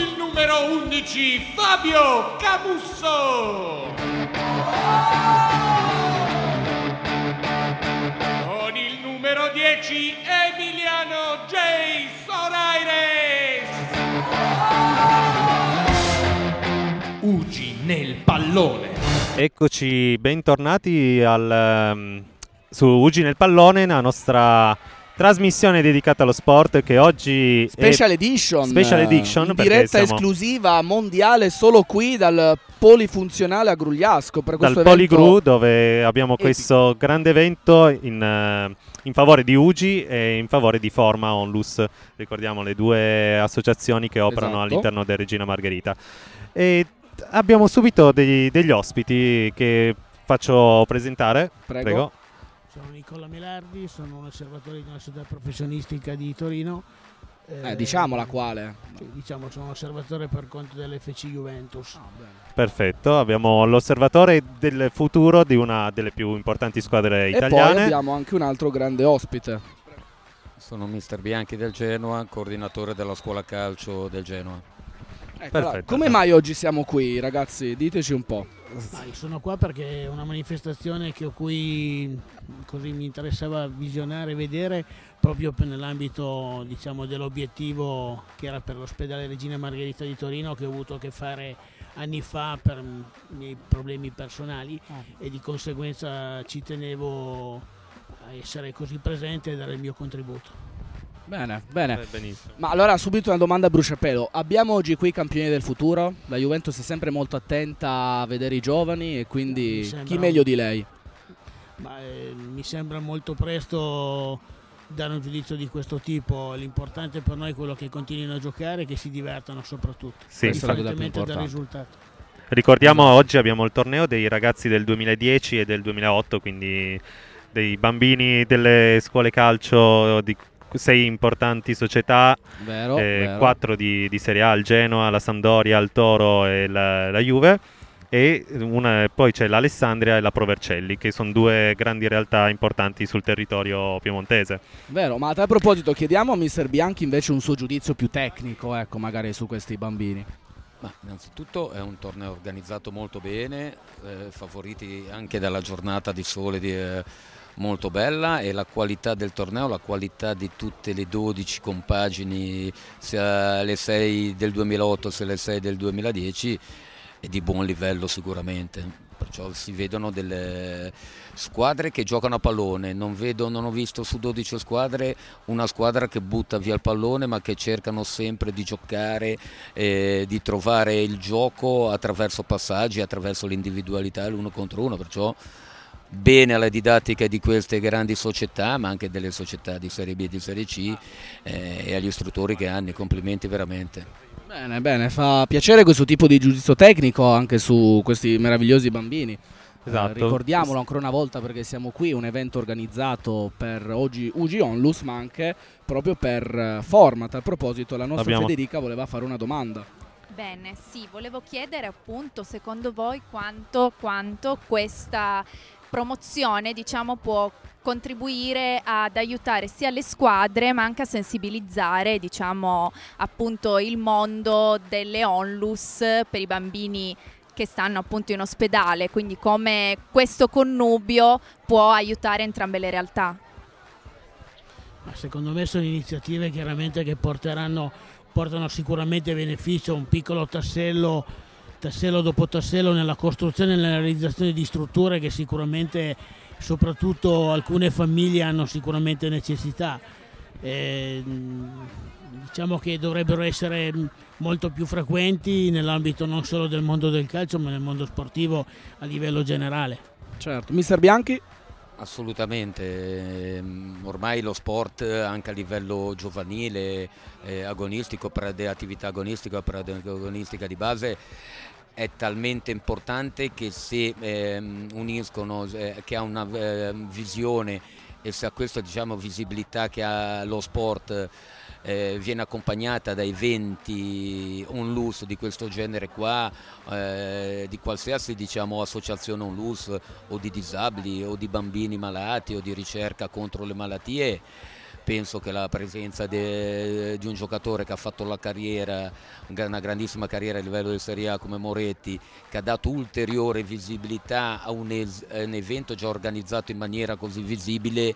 il numero 11 Fabio Camusso. Con il numero 10 Emiliano J. Soraires. Ugi nel pallone. Eccoci, bentornati al, um, su Ugi nel pallone, la nostra trasmissione dedicata allo sport che oggi Special Edition, Special Edition diretta siamo- esclusiva mondiale solo qui dal Polifunzionale a Grugliasco per dal Poligru dove abbiamo epico. questo grande evento in, eh, in favore di Ugi e in favore di Forma Onlus, ricordiamo le due associazioni che operano Esatto. all'interno del Regina Margherita. E abbiamo subito degli, degli ospiti che faccio presentare, Prego. prego. Sono Nicola Melardi, sono un osservatore di una società professionistica di Torino. Eh, diciamola quale. sì, diciamo, sono osservatore per conto dell'FC Juventus. Perfetto, abbiamo l'osservatore del futuro di una delle più importanti squadre E italiane. poi abbiamo anche un altro grande ospite. Sono mister Bianchi del Genoa, coordinatore della scuola calcio del Genoa. Ecco, allora, come mai oggi siamo qui, ragazzi? Diteci un po'. Ma io sono qua perché è una manifestazione che ho cui così mi interessava visionare e vedere proprio nell'ambito diciamo, dell'obiettivo che era per l'ospedale Regina Margherita di Torino che ho avuto a che fare anni fa per i miei problemi personali e di conseguenza ci tenevo a essere così presente e dare il mio contributo. Bene, bene. Eh, benissimo. Ma allora subito una domanda a bruciapelo. Abbiamo oggi qui i campioni del futuro? La Juventus è sempre molto attenta a vedere i giovani e quindi sembra chi meglio di lei? Ma eh, mi sembra molto presto dare un giudizio di questo tipo. L'importante per noi è quello che continuino a giocare e che si divertano soprattutto. Sì, indipendentemente dal risultato. Ricordiamo oggi abbiamo il torneo dei ragazzi del 2010 e del 2008, quindi dei bambini delle scuole calcio di sei importanti società, Vero? eh, vero. quattro di, di Serie A, il Genoa, la Sampdoria, il Toro e la, la Juve. E una- poi c'è l'Alessandria e la Provercelli, che sono due grandi realtà importanti sul territorio piemontese. Vero, ma a tal proposito chiediamo a Mister Bianchi invece un suo giudizio più tecnico, ecco, magari su questi bambini. Ma innanzitutto è un torneo organizzato molto bene, eh, favoriti anche dalla giornata di sole di, eh, molto bella e la qualità del torneo, la qualità di tutte le 12 compagini, sia le 6 del 2008 sia le 6 del 2010, è di buon livello sicuramente. Perciò si vedono delle squadre che giocano a pallone, non, vedo, non ho visto su 12 squadre una squadra che butta via il pallone ma che cercano sempre di giocare, eh, di trovare il gioco attraverso passaggi, attraverso l'individualità l'uno contro uno, perciò bene alla didattica di queste grandi società ma anche delle società di Serie B e di Serie C eh, e agli istruttori che hanno, i complimenti veramente. Bene, bene, fa piacere questo tipo di giudizio tecnico anche su questi meravigliosi bambini. Esatto. Eh, ricordiamolo ancora una volta perché siamo qui, un evento organizzato per oggi Ugi Onlus, ma anche proprio per eh, Format. A proposito, la nostra Abbiamo- Federica voleva fare una domanda. Bene, sì, volevo chiedere appunto secondo voi quanto, quanto questa promozione diciamo può contribuire ad aiutare sia le squadre ma anche a sensibilizzare diciamo appunto il mondo delle onlus per i bambini che stanno appunto in ospedale, quindi come questo connubio può aiutare entrambe le realtà. Secondo me sono iniziative chiaramente che porteranno, portano sicuramente beneficio, un piccolo tassello, tassello dopo tassello nella costruzione e nella realizzazione di strutture che sicuramente, soprattutto alcune famiglie hanno sicuramente necessità. Eh, diciamo che dovrebbero essere molto più frequenti nell'ambito non solo del mondo del calcio ma nel mondo sportivo a livello generale. Certo, Mister Bianchi? Assolutamente, ehm, ormai lo sport anche a livello giovanile, eh, agonistico, per de- attività agonistica, per de- agonistica di base è talmente importante che se ehm, uniscono, eh, che ha una ehm, visione e se a questa diciamo, visibilità che ha lo sport eh, viene accompagnata da eventi onlus di questo genere qua, eh, di qualsiasi diciamo, associazione onlus o di disabili o di bambini malati o di ricerca contro le malattie, penso che la presenza de, di un giocatore che ha fatto la carriera, una grandissima carriera a livello del Serie A come Moretti, che ha dato ulteriore visibilità a un, es, un evento già organizzato in maniera così visibile,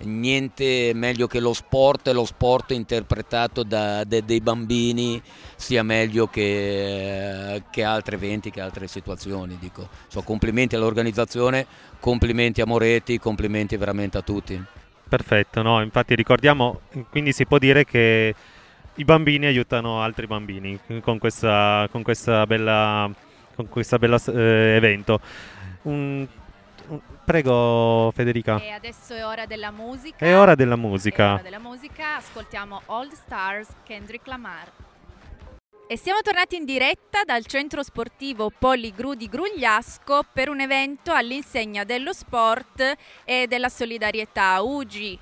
niente meglio che lo sport e lo sport interpretato da, de, dei bambini sia meglio che, che, altri eventi, che altre situazioni. Dico. So, complimenti all'organizzazione, complimenti a Moretti, complimenti veramente a tutti. Perfetto, no? infatti ricordiamo, quindi si può dire che i bambini aiutano altri bambini con questa, con questa bella, con questa bella eh, evento. Un, Prego Federica. E adesso è ora della musica. È ora della musica. È ora della musica. Ascoltiamo Old Stars Kendrick Lamar. E siamo tornati in diretta dal centro sportivo Poligru di Grugliasco per un evento all'insegna dello sport e della solidarietà UGI,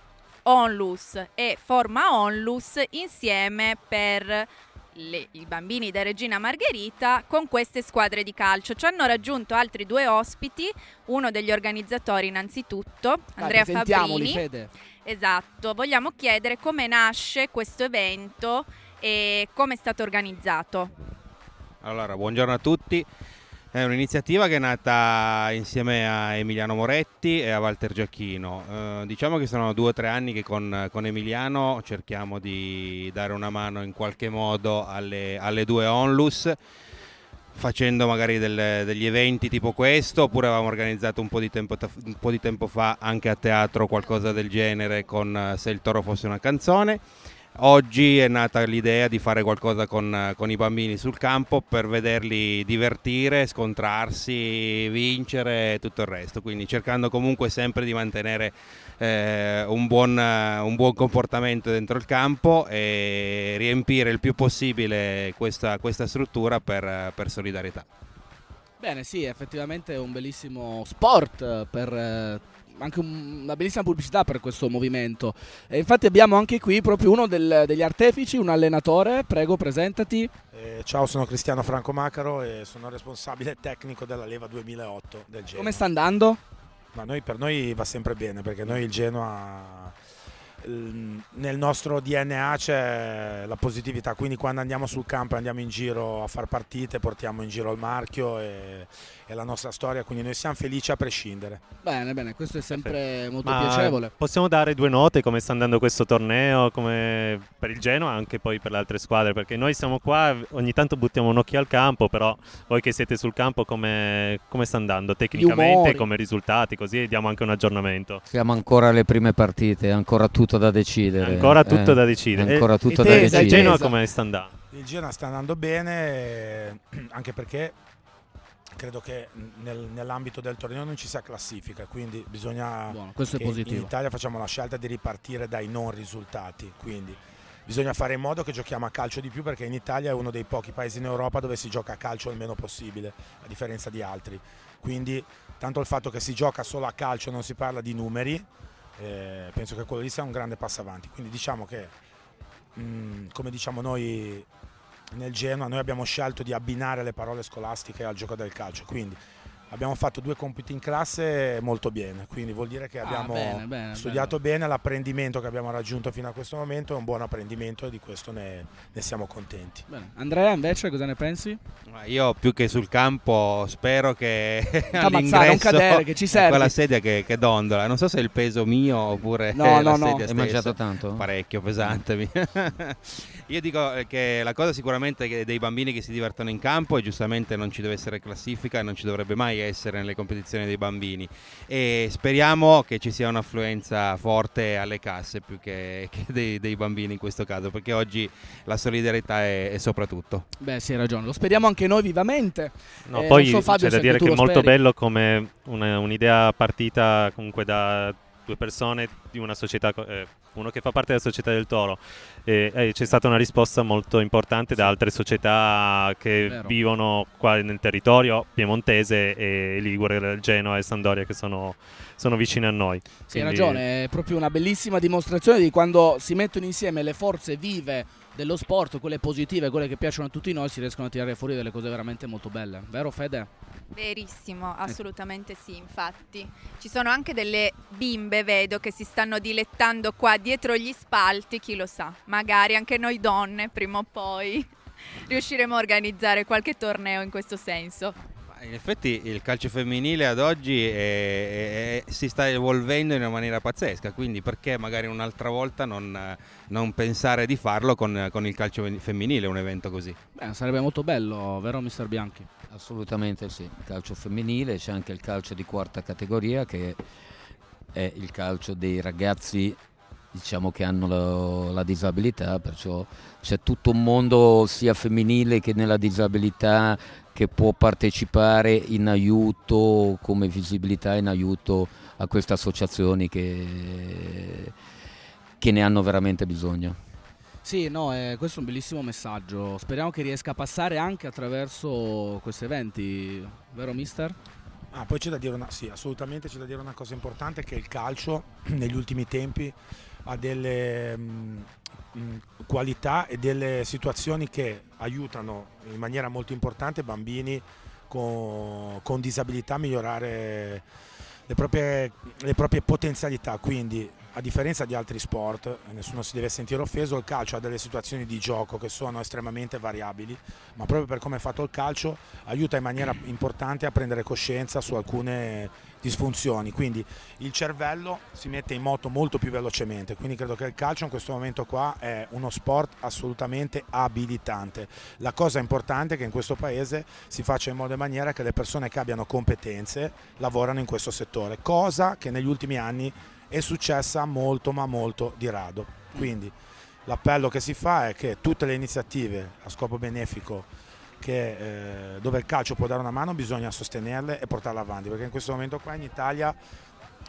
Onlus e Forma Onlus insieme per le, i bambini da Regina Margherita con queste squadre di calcio. Ci hanno raggiunto altri due ospiti, uno degli organizzatori innanzitutto, Andrea Fabrini. Fede. Esatto, vogliamo chiedere come nasce questo evento e come è stato organizzato. Allora, buongiorno a tutti. È un'iniziativa che è nata insieme a Emiliano Moretti e a Walter Giacchino. Eh, diciamo che sono due o tre anni che con, con, Emiliano cerchiamo di dare una mano in qualche modo alle, alle due onlus facendo magari del, degli eventi tipo questo oppure avevamo organizzato un po, tempo, un po' di tempo fa anche a teatro qualcosa del genere con Se il toro fosse una canzone Oggi è nata l'idea di fare qualcosa con, con, i bambini sul campo per vederli divertire, scontrarsi, vincere e tutto il resto, quindi cercando comunque sempre di mantenere eh, un, buon, un, buon, comportamento dentro il campo e riempire il più possibile questa, questa struttura per, per solidarietà. Bene, sì, effettivamente è un bellissimo sport per anche un, una bellissima pubblicità per questo movimento. E infatti abbiamo anche qui proprio uno del, degli artefici, un allenatore, prego presentati. Eh, ciao, sono Cristiano Franco Macaro e sono responsabile tecnico della Leva 2008 del Genoa. Come sta andando? Ma noi, per noi va sempre bene perché noi il Genoa nel nostro DNA c'è la positività, quindi quando andiamo sul campo e andiamo in giro a far partite portiamo in giro il marchio e, e, la nostra storia, quindi noi siamo felici a prescindere. Bene, bene, questo è sempre molto Ma piacevole. Possiamo dare due note come sta andando questo torneo, come per il Genoa e anche poi per le altre squadre, perché noi siamo qua, ogni tanto buttiamo un occhio al campo, però voi che siete sul campo come, come sta andando tecnicamente, come risultati, così diamo anche un aggiornamento. Siamo ancora alle prime partite, ancora tutto da decidere. Ancora tutto eh, da decidere. Ancora tutto da decidere. Il Genoa come sta andando? Il Genoa sta andando bene, anche perché credo che nel, nell'ambito del torneo non ci sia classifica, quindi bisogna... Buono, questo è positivo. In Italia facciamo la scelta di ripartire dai non risultati, quindi bisogna fare in modo che giochiamo a calcio di più perché in Italia è uno dei pochi paesi in Europa dove si gioca a calcio il meno possibile, a differenza di altri. Quindi tanto il fatto che si gioca solo a calcio non si parla di numeri, eh, penso che quello lì sia un grande passo avanti. Quindi diciamo che, mh, mm, come diciamo noi nel Genoa, noi abbiamo scelto di abbinare le parole scolastiche al gioco del calcio. Quindi abbiamo fatto due compiti in classe molto bene, quindi vuol dire che ah, abbiamo ah, bene, bene, studiato bene. bene, l'apprendimento che abbiamo raggiunto fino a questo momento è un buon apprendimento e di questo ne, ne siamo contenti. Bene. Andrea invece cosa ne pensi? Io più che sul campo spero che all'ingresso non cadere, che ci serve. quella sedia che, che, dondola, non so se è il peso mio oppure no, la no, no. Hai mangiato tanto? Parecchio, pesante. Io dico che la cosa sicuramente è dei bambini che si divertono in campo e giustamente non ci deve essere classifica e non ci dovrebbe mai essere nelle competizioni dei bambini e speriamo che ci sia un'affluenza forte alle casse più che, che dei, dei, bambini in questo caso perché oggi la solidarietà è, è soprattutto. Beh sì hai ragione, lo speriamo anche noi vivamente. No, eh, poi so, Fabio, c'è da dire che è molto speri. bello come una, un'idea partita comunque da due persone di una società, eh, uno che fa parte della società del Toro. E, e c'è stata una risposta molto importante da altre società che Vero. vivono qua nel territorio piemontese e Ligure, Genoa e Sandoria che sono, sono vicine a noi. Sì, Quindi... hai ragione, è proprio una bellissima dimostrazione di quando si mettono insieme le forze vive dello sport, quelle positive, quelle che piacciono a tutti noi, si riescono a tirare fuori delle cose veramente molto belle. Vero Fede? Verissimo, assolutamente sì, infatti. Ci sono anche delle bimbe, vedo, che si stanno dilettando qua dietro gli spalti, chi lo sa. Magari anche noi donne, prima o poi, riusciremo a organizzare qualche torneo in questo senso. In effetti il calcio femminile ad oggi è- è- si sta evolvendo in una maniera pazzesca, quindi perché magari un'altra volta non, non pensare di farlo con, con il calcio femminile, un evento così? Beh, sarebbe molto bello, vero mister Bianchi? Assolutamente sì, il calcio femminile, c'è anche il calcio di quarta categoria che è il calcio dei ragazzi diciamo che hanno la, la disabilità, perciò c'è tutto un mondo sia femminile che nella disabilità che può partecipare in aiuto come visibilità in aiuto a queste associazioni che, che ne hanno veramente bisogno. Sì, no, eh, questo è un bellissimo messaggio. Speriamo che riesca a passare anche attraverso questi eventi, vero mister? Ah, poi c'è da dire una, sì, assolutamente c'è da dire una cosa importante che il calcio negli ultimi tempi ha delle mh, mh, qualità e delle situazioni che aiutano in maniera molto importante bambini con, con disabilità a migliorare le proprie, le proprie potenzialità. Quindi a differenza di altri sport, nessuno si deve sentire offeso, il calcio ha delle situazioni di gioco che sono estremamente variabili, ma proprio per come è fatto il calcio aiuta in maniera importante a prendere coscienza su alcune disfunzioni, quindi il cervello si mette in moto molto più velocemente, quindi credo che il calcio in questo momento qua è uno sport assolutamente abilitante. La cosa importante è che in questo paese si faccia in modo e maniera che le persone che abbiano competenze lavorano in questo settore, cosa che negli ultimi anni è successa molto ma molto di rado. Quindi l'appello che si fa è che tutte le iniziative a scopo benefico che, eh, dove il calcio può dare una mano bisogna sostenerle e portarle avanti, perché in questo momento qua in Italia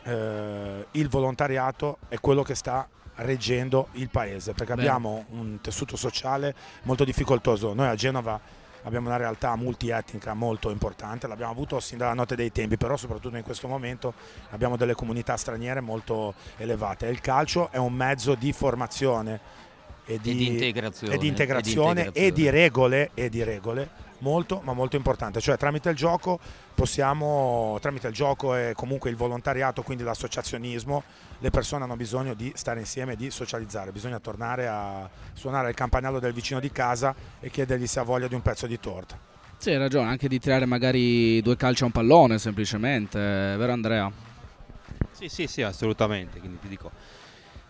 eh, il volontariato è quello che sta reggendo il paese, perché Bene. abbiamo un tessuto sociale molto difficoltoso. Noi a Genova abbiamo una realtà multietnica molto importante, l'abbiamo avuto sin dalla notte dei tempi, però soprattutto in questo momento abbiamo delle comunità straniere molto elevate e il calcio è un mezzo di formazione e di, E di integrazione, e di, e integrazione di e di integrazione. regole, e di regole molto ma molto importante, cioè tramite il gioco possiamo, tramite il gioco e comunque il volontariato, quindi l'associazionismo, le persone hanno bisogno di stare insieme, di socializzare, bisogna tornare a suonare il campanello del vicino di casa e chiedergli se ha voglia di un pezzo di torta. Sì, hai ragione, anche di tirare magari due calci a un pallone semplicemente, vero Andrea? Sì, sì, sì, assolutamente, quindi ti dico,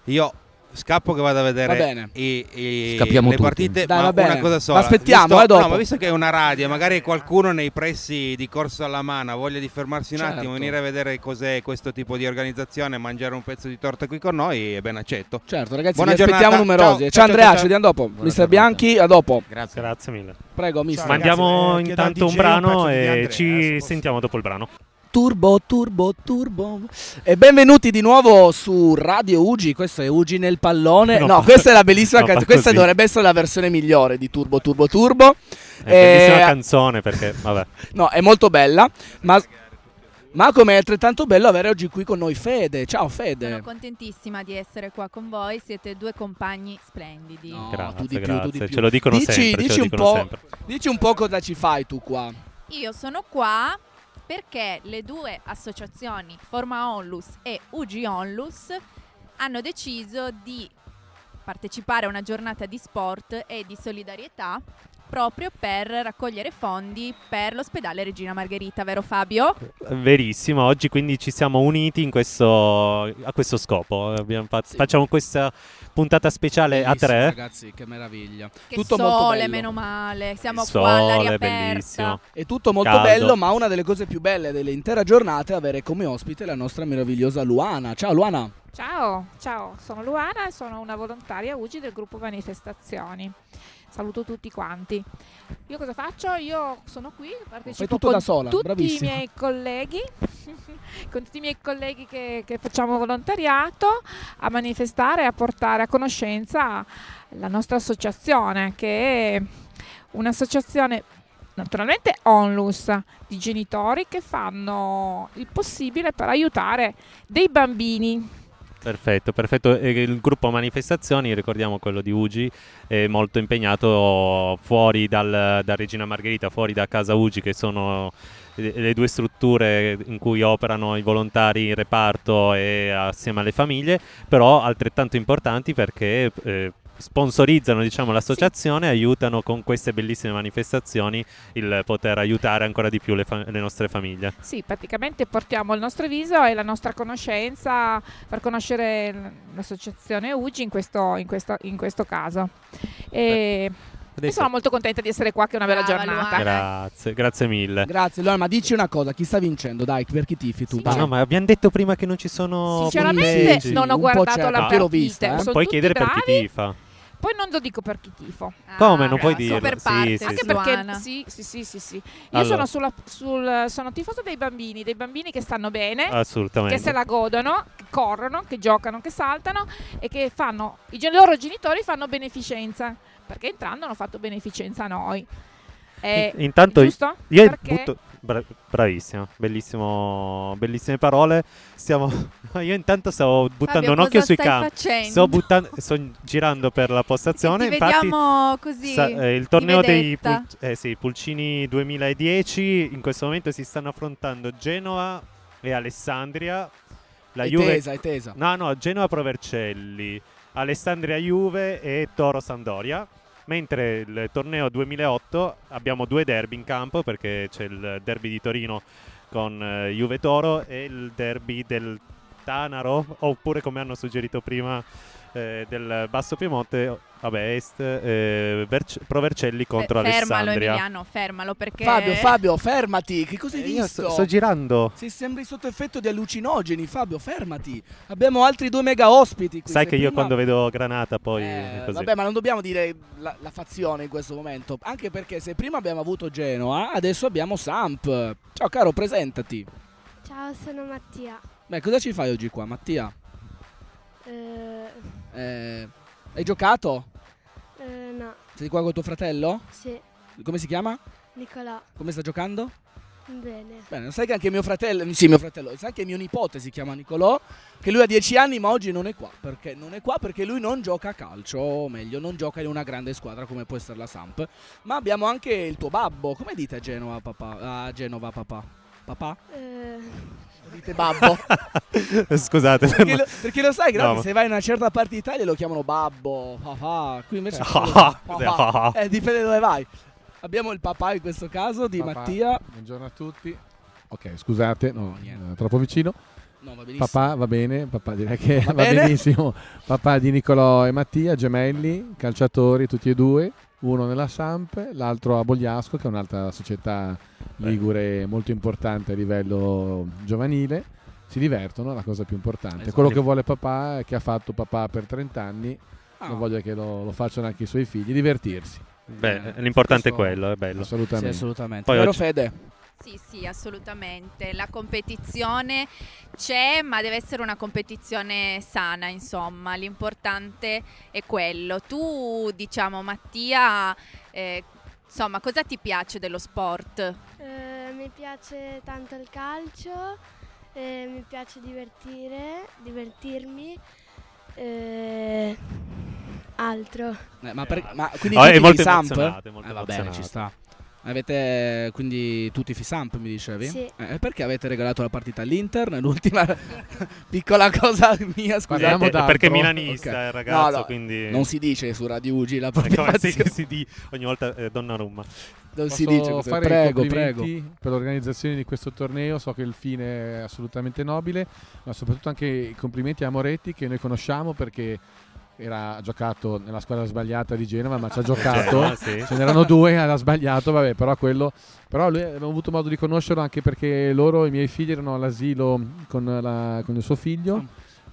io scappo che vado a vedere Va bene. i- i- Scappiamo le tutti. partite, Dai, ma una cosa sola. Aspettiamo, visto, eh, dopo. no, ma visto che è una radio, magari qualcuno nei pressi di Corso alla Mana ha voglia di fermarsi un Certo. attimo, venire a vedere cos'è questo tipo di organizzazione, mangiare un pezzo di torta qui con noi, è ben accetto. Certo, ragazzi, Buona vi aspettiamo giornata. numerosi. Ciao, Ciao, ciao, Andrea, ciao, ci vediamo dopo. Buona Mister giornata. Bianchi, a dopo. Grazie. Grazie mille. Prego, mister. Ciao, ragazzi, Mandiamo eh, al intanto un brano e Andrea, ci eh, posso- sentiamo dopo il brano. Turbo, turbo, turbo. E benvenuti di nuovo su Radio Ugi. Questo è Ugi nel pallone. No, No, questa è la bellissima no, canzone. Questa dovrebbe essere la versione migliore di Turbo, turbo, turbo. È bellissima Eh, canzone perché, vabbè. No, è molto bella. Ma, ma come è altrettanto bello avere oggi qui con noi Fede. Ciao Fede. Sono contentissima di essere qua con voi, siete due compagni splendidi. No, grazie, tu di più, tu di grazie. più. Ce lo dicono Dici- sempre, dici ce lo un dicono po'- sempre. Dici un po' cosa ci fai tu qua. Io sono qua perché le due associazioni Forma Onlus e UG Onlus hanno deciso di partecipare a una giornata di sport e di solidarietà proprio per raccogliere fondi per l'ospedale Regina Margherita, vero Fabio? Verissimo, oggi quindi ci siamo uniti in questo, a questo scopo. Abbiamo fatto- Sì. Facciamo questa puntata speciale a Bellissimo, tre. Ragazzi, che meraviglia. Che Tutto molto sole, bello. meno male, siamo Il qua all'aria bellissimo. È tutto molto Caldo. bello, ma una delle cose più belle dell'intera giornata è avere come ospite la nostra meravigliosa Luana. Ciao Luana. Ciao, ciao, sono Luana e sono una volontaria UGI del gruppo Manifestazioni. Saluto tutti quanti. Io cosa faccio? Io sono qui, partecipo con sola, tutti bravissima. i miei colleghi, con tutti i miei colleghi che, che facciamo volontariato a manifestare e a portare a conoscenza la nostra associazione, che è un'associazione naturalmente onlus di genitori che fanno il possibile per aiutare dei bambini Perfetto, perfetto. Il gruppo manifestazioni, ricordiamo quello di Ugi, è molto impegnato fuori dal, da Regina Margherita, fuori da casa Ugi, che sono le due strutture in cui operano i volontari in reparto e assieme alle famiglie, però altrettanto importanti perché eh, sponsorizzano diciamo, l'associazione e aiutano con queste bellissime manifestazioni il poter aiutare ancora di più le, fa- le nostre famiglie. Sì, praticamente portiamo il nostro viso e la nostra conoscenza per conoscere l'associazione UGI in questo, in questo- in questo caso. E, e sono molto contenta di essere qua, che è una bella Brava, giornata. Grazie, grazie mille. Grazie, Luana, ma dici una cosa, chi sta vincendo? Dai, per chi tifi tu? Ma Dai. no, ma abbiamo detto prima che non ci sono Sinceramente punteggi. non ho guardato la partita. eh. Puoi chiedere per bravi. chi tifa. Poi non lo dico per chi tifo. Come? Non puoi Ah, dirlo. per Sì, parte, sì, Anche sì. perché sì, sì, sì, sì, sì. Io Allora. sono, sulla, sul, sono tifosa dei bambini, dei bambini che stanno bene, Assolutamente. che se la godono, che corrono, che giocano, che saltano e che fanno i loro genitori fanno beneficenza, perché entrando hanno fatto beneficenza a noi. Eh, In- Intanto giusto? io Perché- butto bra- bravissima, bellissimo, bellissime parole. Stiamo io intanto stavo buttando Fabio, un occhio sui campi. Sto buttando sto girando per la postazione, Ti infatti vediamo così. sa- eh, il torneo dei. Pul- eh sì, Pulcini 2010 in questo momento si stanno affrontando Genova e Alessandria. La È Juve tesa, è tesa. No, no, Genova Provercelli, Alessandria Juve e Toro Sandoria. Mentre il torneo 2008 abbiamo due derby in campo perché c'è il derby di Torino con eh, Juve Toro e il derby del Tanaro, oppure come hanno suggerito prima eh, del Basso Piemonte, vabbè, Est, eh, Verc- Provercelli contro Fe- fermalo Alessandria. Emiliano, fermalo perché Fabio, Fabio, fermati. Che cosa hai Eh, io visto? sto, sto girando. Sei sembri sotto effetto di allucinogeni, Fabio, fermati. Abbiamo altri due mega ospiti qui. Sai che io prima- quando vedo Granata poi Eh, così. vabbè, ma non dobbiamo dire la, la fazione in questo momento. Anche perché se prima abbiamo avuto Genoa, adesso abbiamo Samp. Ciao caro, presentati. Ciao, sono Mattia. Beh, cosa ci fai oggi qua, Mattia? Eh, Eh, hai giocato? eh, no, Sei qua con tuo fratello? sì, Come si chiama? Nicolò. Come sta giocando? Bene. Bene, sai che anche mio fratello, sì, mio fratello, sai che mio nipote si chiama Nicolò, che lui ha 10 anni ma oggi non è qua, perché non è qua perché lui non gioca a calcio, o meglio, non gioca in una grande squadra come può essere la Samp. Ma abbiamo anche il tuo babbo, come dite a Genova, papà? A Genova, papà? Papà? Eh, Dite babbo? Scusate, perché, lo, perché lo sai, No, ma- se vai in una certa parte d'Italia lo chiamano babbo, papà, qui invece papà. Eh, dipende dove vai. Abbiamo il papà in questo caso di Papà, Mattia. Buongiorno a tutti. Ok, scusate, no, eh, troppo vicino. No, va benissimo. Papà va bene, papà direi che Va va, benissimo. Papà di Nicolò e Mattia, gemelli, calciatori tutti e due, uno nella Samp, l'altro a Bogliasco, che è un'altra società ligure molto importante a livello giovanile. Si divertono, è la cosa più importante. Esatto. Quello che vuole papà, che ha fatto papà per 30 anni, Ah. non voglio che lo, lo facciano anche i suoi figli, divertirsi. Beh, l'importante è quello, è bello. Assolutamente. Sì, assolutamente. Poi Vero oggi- Fede? Sì, sì, assolutamente. La competizione c'è, ma deve essere una competizione sana, insomma. L'importante è quello. Tu, diciamo, Mattia, eh, insomma, cosa ti piace dello sport? eh, mi piace tanto il calcio, eh, mi piace divertire, divertirmi. eh, altro. Eh, ma, per- ma quindi Oh, è molto è molto Eh, va bene, ci sta. Avete quindi tutti Fisamp, mi dicevi? Sì. Eh, perché avete regalato la partita all'Inter? L'ultima piccola cosa mia, scusate. perché è milanista Ok. il ragazzo, No, no, quindi Non si dice su Radio Ugi la come propria si, si di ogni volta eh, Donnarumma. Non Posso si dice così. fare i Prego, complimenti prego. per l'organizzazione di questo torneo, so che il fine è assolutamente nobile, ma soprattutto anche i complimenti a Moretti che noi conosciamo perché era ha giocato nella squadra sbagliata di Genova, ma ci ha giocato. Genova, sì. Ce n'erano due, ha sbagliato, vabbè, però quello però lui abbiamo avuto modo di conoscerlo anche perché loro, i miei figli, erano all'asilo con, la- con il suo figlio.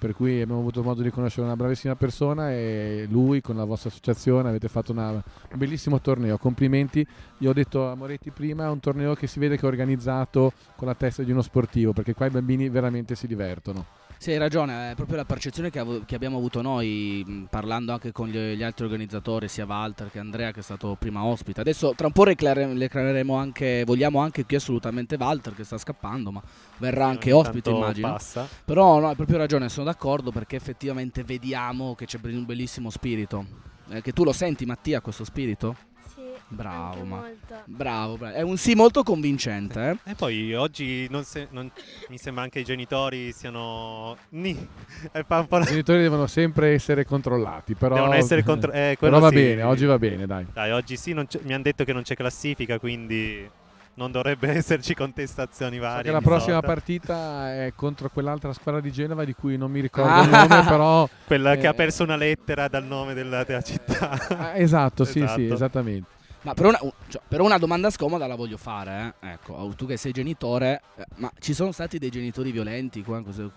Per cui abbiamo avuto modo di conoscere una bravissima persona e lui con la vostra associazione avete fatto una- un bellissimo torneo. Complimenti. Io ho detto a Moretti prima, è un torneo che si vede che è organizzato con la testa di uno sportivo, perché qua i bambini veramente si divertono. Sì, hai ragione, è proprio la percezione che, av- che abbiamo avuto noi, mh, parlando anche con gli, gli altri organizzatori, sia Walter che Andrea, che è stato prima ospite. Adesso tra un po' reclare- reclareremo anche, vogliamo anche qui assolutamente Walter, che sta scappando, ma verrà anche ospite, immagino. passa. Però no, hai proprio ragione, sono d'accordo perché effettivamente vediamo che c'è un bellissimo spirito. Eh, che tu lo senti, Mattia, questo spirito? Bravo, ma-. Bravo, bravo. È un sì molto convincente. eh. E poi oggi non se- non- mi sembra anche i genitori siano... Ni. I genitori devono sempre essere controllati, però, Devono essere contro- eh, però va sì. bene, oggi va bene, dai. Dai, oggi sì, mi hanno detto che non c'è classifica, quindi non dovrebbe esserci contestazioni So varie. che la prossima sorta. partita è contro quell'altra squadra di Genova di cui non mi ricordo Ah. il nome, però Quella che eh, ha perso una lettera dal nome della, della città. ah, esatto, sì, sì, Esatto. esattamente. Ma per una, un- cioè, per una domanda scomoda la voglio fare. eh. Ecco, oh, tu che sei genitore, eh, ma ci sono stati dei genitori violenti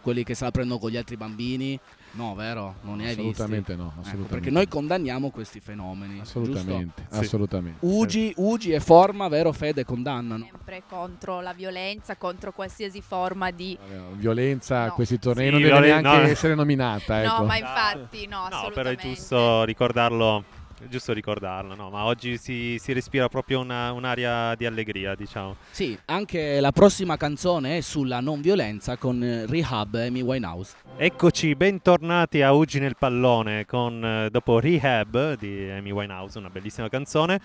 quelli che se la prendono con gli altri bambini? No, vero? Non ne hai visti? Assolutamente no, Ecco, assolutamente. perché noi condanniamo questi fenomeni. Assolutamente, Sì. assolutamente. Ugi, Ugi e Forma, vero Fede, condannano. Sempre contro la violenza, contro qualsiasi forma di... Violenza No. questi tornei Sì, non deve violen- neanche no. essere nominata. Ecco. No, ma infatti, no, No, però è giusto ricordarlo. Giusto ricordarlo, no? Ma oggi si, si respira proprio una- un'aria di allegria, diciamo. Sì, anche la prossima canzone è sulla non violenza con eh, Rehab Amy Winehouse. Eccoci, bentornati a Uggi nel pallone con eh, dopo Rehab di Amy Winehouse, una bellissima canzone.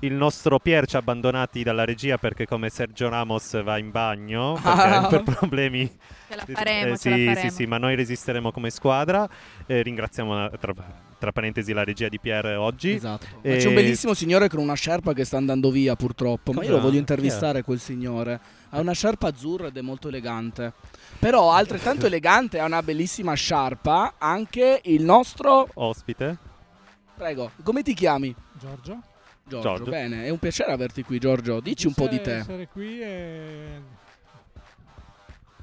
Il nostro Pier ci ha abbandonati dalla regia perché come Sergio Ramos va in bagno perché per problemi Ce la faremo, Eh, ce la sì, faremo. sì, sì, ma noi resisteremo come squadra. Eh, ringraziamo tra, tra parentesi la regia di Pier oggi. Esatto. E- c'è un bellissimo signore con una sciarpa che sta andando via purtroppo. Ma io lo voglio intervistare quel signore. Ha una sciarpa azzurra ed è molto elegante. Però altrettanto elegante ha una bellissima sciarpa anche il nostro... Ospite. Prego, come ti chiami? Giorgio. Giorgio, Giorgio. bene, è un piacere averti qui Giorgio. Dici un po' di Piacere te. essere qui e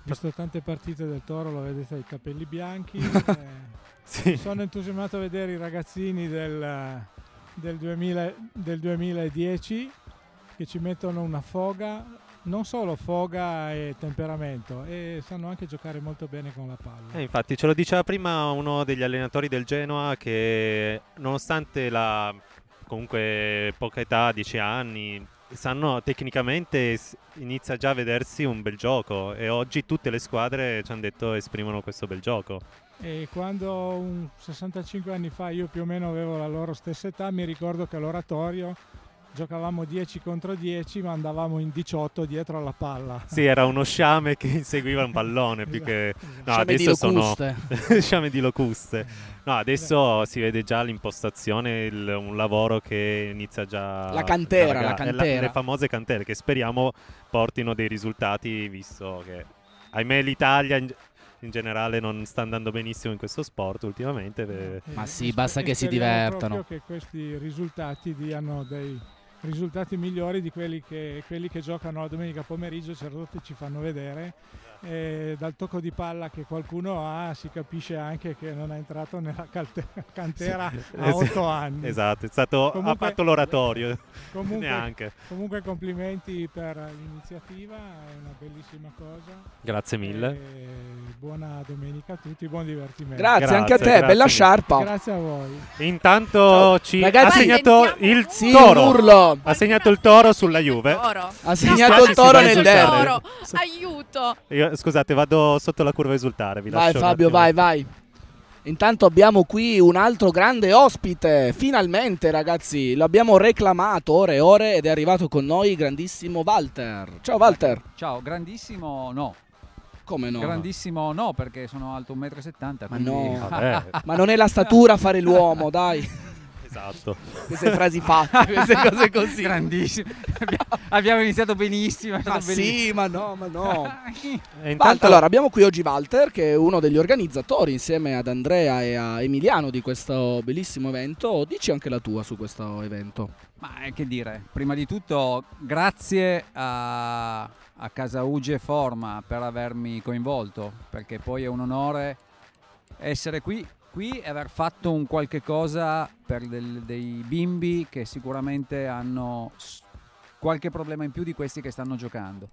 visto tante partite del Toro, lo vedete i capelli bianchi. eh, Sì. Sono entusiasmato a vedere i ragazzini del, del 2000 del 2010 che ci mettono una foga, non solo foga e temperamento, e sanno anche giocare molto bene con la palla. Eh, infatti, ce lo diceva prima uno degli allenatori del Genoa che nonostante la comunque poca età, 10 anni, sanno tecnicamente inizia già a vedersi un bel gioco e oggi tutte le squadre ci hanno detto esprimono questo bel gioco. E quando un 65 anni fa io più o meno avevo la loro stessa età, mi ricordo che all'oratorio giocavamo 10 contro 10, ma andavamo in 18 dietro alla palla. Sì, era uno sciame che inseguiva un pallone più che... No, Sciame di adesso sono... locuste. sciame di locuste. No, adesso si vede già l'impostazione, il- un lavoro che inizia già... La cantera, da la raga- cantera. le famose cantere che speriamo portino dei risultati, visto che, ahimè, l'Italia in, generale non sta andando benissimo in questo sport ultimamente. eh, Ma E- sì, e basta che si speriamo divertano. proprio che questi risultati diano dei risultati migliori di quelli che, quelli che giocano la domenica pomeriggio, Cerdotti ci fanno vedere. E dal tocco di palla che qualcuno ha si capisce anche che non è entrato nella calte- cantera a Eh, sì. otto anni. Esatto, è stato, Comunque- ha fatto l'oratorio. Comunque, Neanche. comunque complimenti per l'iniziativa, è una bellissima cosa. Grazie mille. E buona domenica a tutti, buon divertimento. Grazie, Grazie, anche a te, grazie bella mille. sciarpa. Grazie a voi. Intanto ci Ragazzi- ha segnato il Sì, toro. un Ha segnato il toro sulla Juve. Toro. Ha segnato il toro nel derby. aiuto. Io, scusate, vado sotto la curva a esultare. Vi Vai Fabio, vai, vai. Intanto abbiamo qui un altro grande ospite, finalmente ragazzi, l'abbiamo reclamato ore e ore ed è arrivato con noi il grandissimo Walter. Ciao Walter. Ciao, grandissimo no. Come no? Grandissimo no, perché sono alto 1,70 m. Ma quindi... no. Ma non è la statura a fare l'uomo, dai. Esatto. Queste frasi fatte, queste cose così. Grandissimo. Abbi- Abbiamo iniziato benissimo. Ma sì, ma no, ma no. Intanto, allora, abbiamo qui oggi Walter, che è uno degli organizzatori insieme ad Andrea e a Emiliano di questo bellissimo evento. Dici anche la tua su questo evento. Ma eh, che dire, prima di tutto grazie a, a Casa Uge Forma per avermi coinvolto, perché poi è un onore essere qui, qui e aver fatto un qualche cosa per del- dei bimbi che sicuramente hanno qualche problema in più di questi che stanno giocando.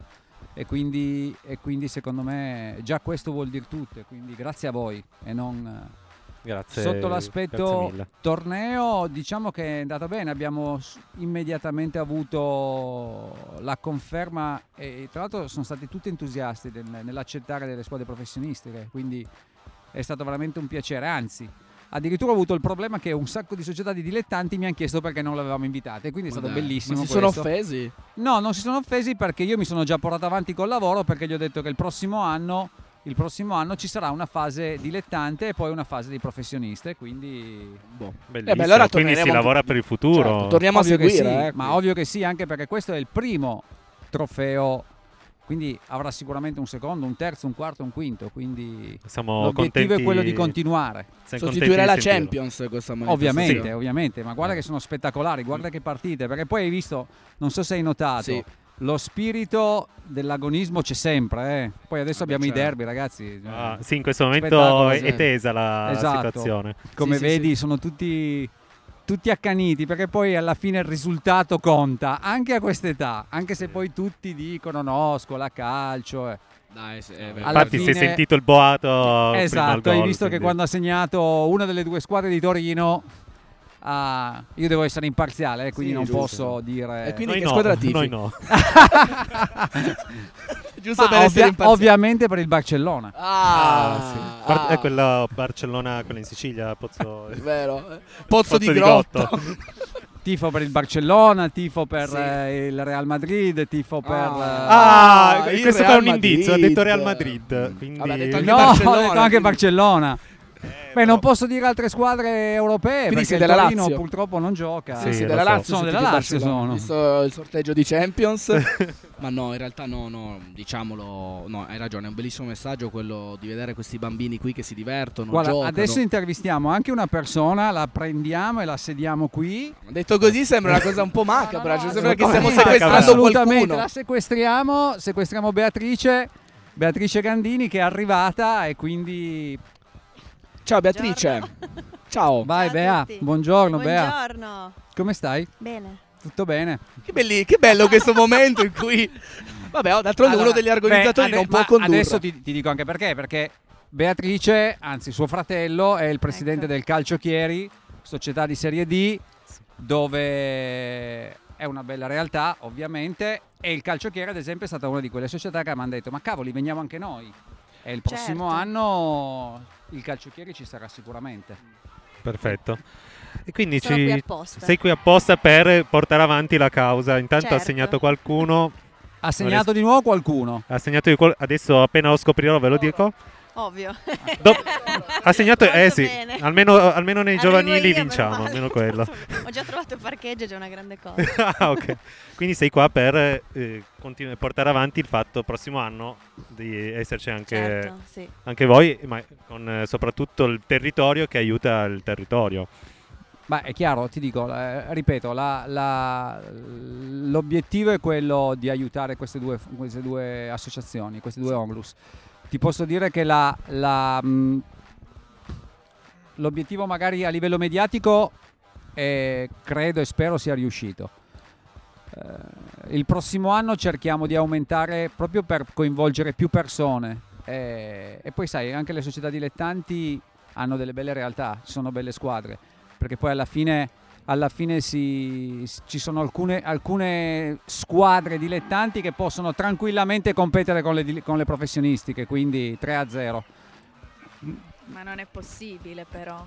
e quindi, e quindi secondo me già questo vuol dire tutto, quindi grazie a voi e non... Grazie, Sotto l'aspetto torneo diciamo che è andata bene, abbiamo immediatamente avuto la conferma e tra l'altro sono stati tutti entusiasti nel- nell'accettare delle squadre professionistiche, quindi è stato veramente un piacere, anzi addirittura ho avuto il problema che un sacco di società di dilettanti mi hanno chiesto perché non l'avevamo invitate, e quindi è stato dai, bellissimo. ma si sono questo. offesi? No, non si sono offesi perché io mi sono già portato avanti col lavoro perché gli ho detto che il prossimo anno, il prossimo anno ci sarà una fase dilettante e poi una fase di professioniste, quindi boh. Bellissimo, beh, allora quindi si lavora per il futuro. Certo, torniamo a Ovvio che seguire, sì, eh, ma ovvio che sì, anche perché questo è il primo trofeo, quindi avrà sicuramente un secondo, un terzo, un quarto, un quinto, quindi Siamo l'obiettivo contenti- è quello di continuare. siamo Sostituirà la. Champions questa Ovviamente, manifestazione. ovviamente, ma guarda che sono spettacolari, guarda che partite, perché poi hai visto, non so se hai notato, Sì. lo spirito dell'agonismo c'è sempre, eh. poi adesso abbiamo certo. i derby ragazzi. Ah, sì, in questo momento Spettacolo, è, sì. tesa la Esatto. situazione. Come Sì, sì, vedi sì. sono tutti, tutti accaniti perché poi alla fine il risultato conta, anche a quest'età, anche se poi tutti dicono no, scuola calcio. eh. Dai, sì. Alla Infatti si è fine- sentito il boato prima al Esatto, hai gol, visto che quindi- quando ha segnato una delle due squadre di Torino, ah, io devo essere imparziale, eh, quindi Sì, non giusto. posso dire... E quindi Noi che no, squadra tifi? noi no. Giusto Ma per ovvia- ovviamente per il Barcellona. Ah, Ah, sì. Bar- ah. È quella Barcellona, quella in Sicilia, Pozzo... Vero. eh. Pozzo, di, Pozzo di Grotto. Grotto. Tifo per il Barcellona, tifo per Sì. eh, il Real Madrid, tifo per... Ah, Ah, il questo è un indizio, ha detto Real Madrid. Quindi... Vabbè, ha detto eh, anche no, Barcellona, ho detto anche quindi- Barcellona. Eh, Beh, non posso dire altre squadre europee Quindi perché della Torino Lazio. purtroppo non gioca. Sì, sì, della so. Lazio. Sono della Lazio, sono. Visto il sorteggio di Champions. Ma no, in realtà no, no, diciamolo, no, hai ragione, è un bellissimo messaggio quello di vedere questi bambini qui che si divertono, Guarda, giocano. adesso intervistiamo anche una persona, la prendiamo e la sediamo qui. Detto così sembra una cosa un po' macabra, cioè sembra che stiamo Assolutamente, sequestrando assolutamente, qualcuno. la sequestriamo, sequestriamo Beatrice, Beatrice Gandini che è arrivata e quindi Ciao Beatrice. Ciao. vai Bea, tutti. buongiorno Bea, Buongiorno. come stai? Bene. Tutto bene? Che, belli- che bello questo momento in cui Vabbè, oh, d'altronde Allora, uno degli organizzatori beh, non ade- può ma condurre. Adesso ti, ti dico anche perché, perché Beatrice, anzi suo fratello, è il presidente Ecco. del Calciocchieri, società di Serie D, dove è una bella realtà ovviamente, e il Calciocchieri ad esempio è stata una di quelle società che mi hanno detto ma cavoli veniamo anche noi. E il prossimo Certo. anno il Calciocchieri ci sarà sicuramente. Perfetto. E quindi ci... qui apposta. sei qui apposta per portare avanti la causa. Intanto ha Certo. segnato qualcuno. Ha segnato di nuovo qualcuno? Ha segnato di qual- Adesso appena lo scoprirò ve lo dico. Ovvio. Do- ha segnato, eh sì, almeno, almeno nei Arrivo giovanili io, vinciamo, almeno quello. Ho già trovato il parcheggio, è già una grande cosa. ah, ok. Quindi sei qua per eh, continu- portare avanti il fatto prossimo anno di esserci anche, Certo, sì. anche voi, ma con eh, soprattutto il territorio che aiuta il territorio. Ma è chiaro, ti dico, eh, ripeto, la- la- l'obiettivo è quello di aiutare queste due, queste due associazioni, questi due onlus. Ti posso dire che la- la, mh, l'obiettivo magari a livello mediatico eh, credo e spero sia riuscito. Eh, il prossimo anno cerchiamo di aumentare proprio per coinvolgere più persone eh, e poi sai anche le società dilettanti hanno delle belle realtà, ci sono belle squadre perché poi alla fine, alla fine si- ci sono alcune, alcune squadre dilettanti che possono tranquillamente competere con le, con le professionistiche, quindi 3 a 0. Ma non è possibile però.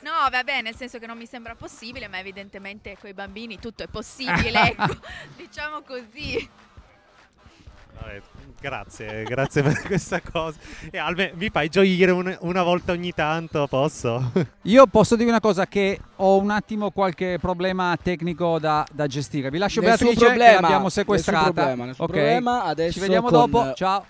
No, vabbè, nel senso che non mi sembra possibile, ma evidentemente con i bambini tutto è possibile, ecco, diciamo così. Vabbè, grazie, grazie per questa cosa. E Albe, mi fai gioire un- una volta ogni tanto, posso? Io posso dire una cosa che ho un attimo qualche problema tecnico da, da gestire. Vi lascio Nessun Beatrice problema, che l'abbiamo nessun sequestrata. problema, nessun Ok? problema. Adesso Ci vediamo con- dopo. Ciao.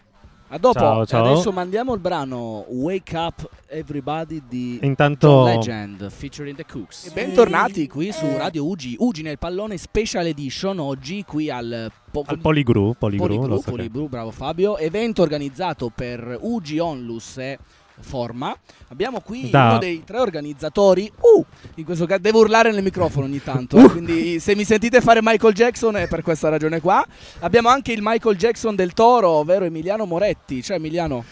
A dopo. Ciao, ciao. Adesso mandiamo il brano Wake Up Everybody di Intanto- Legend featuring The Cooks. E bentornati qui su Radio Ugi, Ugi nel pallone Special Edition, oggi qui al, po- Al Poligru, Poligru, Poligru, lo so che- Poligru, bravo Fabio, evento organizzato per Ugi Onlus e Forma. Abbiamo qui Da- uno dei tre organizzatori. Uh, in questo caso devo urlare nel microfono ogni tanto. eh, quindi se mi sentite fare Michael Jackson è per questa ragione qua. Abbiamo anche il Michael Jackson del Toro, ovvero Emiliano Moretti. Cioè Emiliano,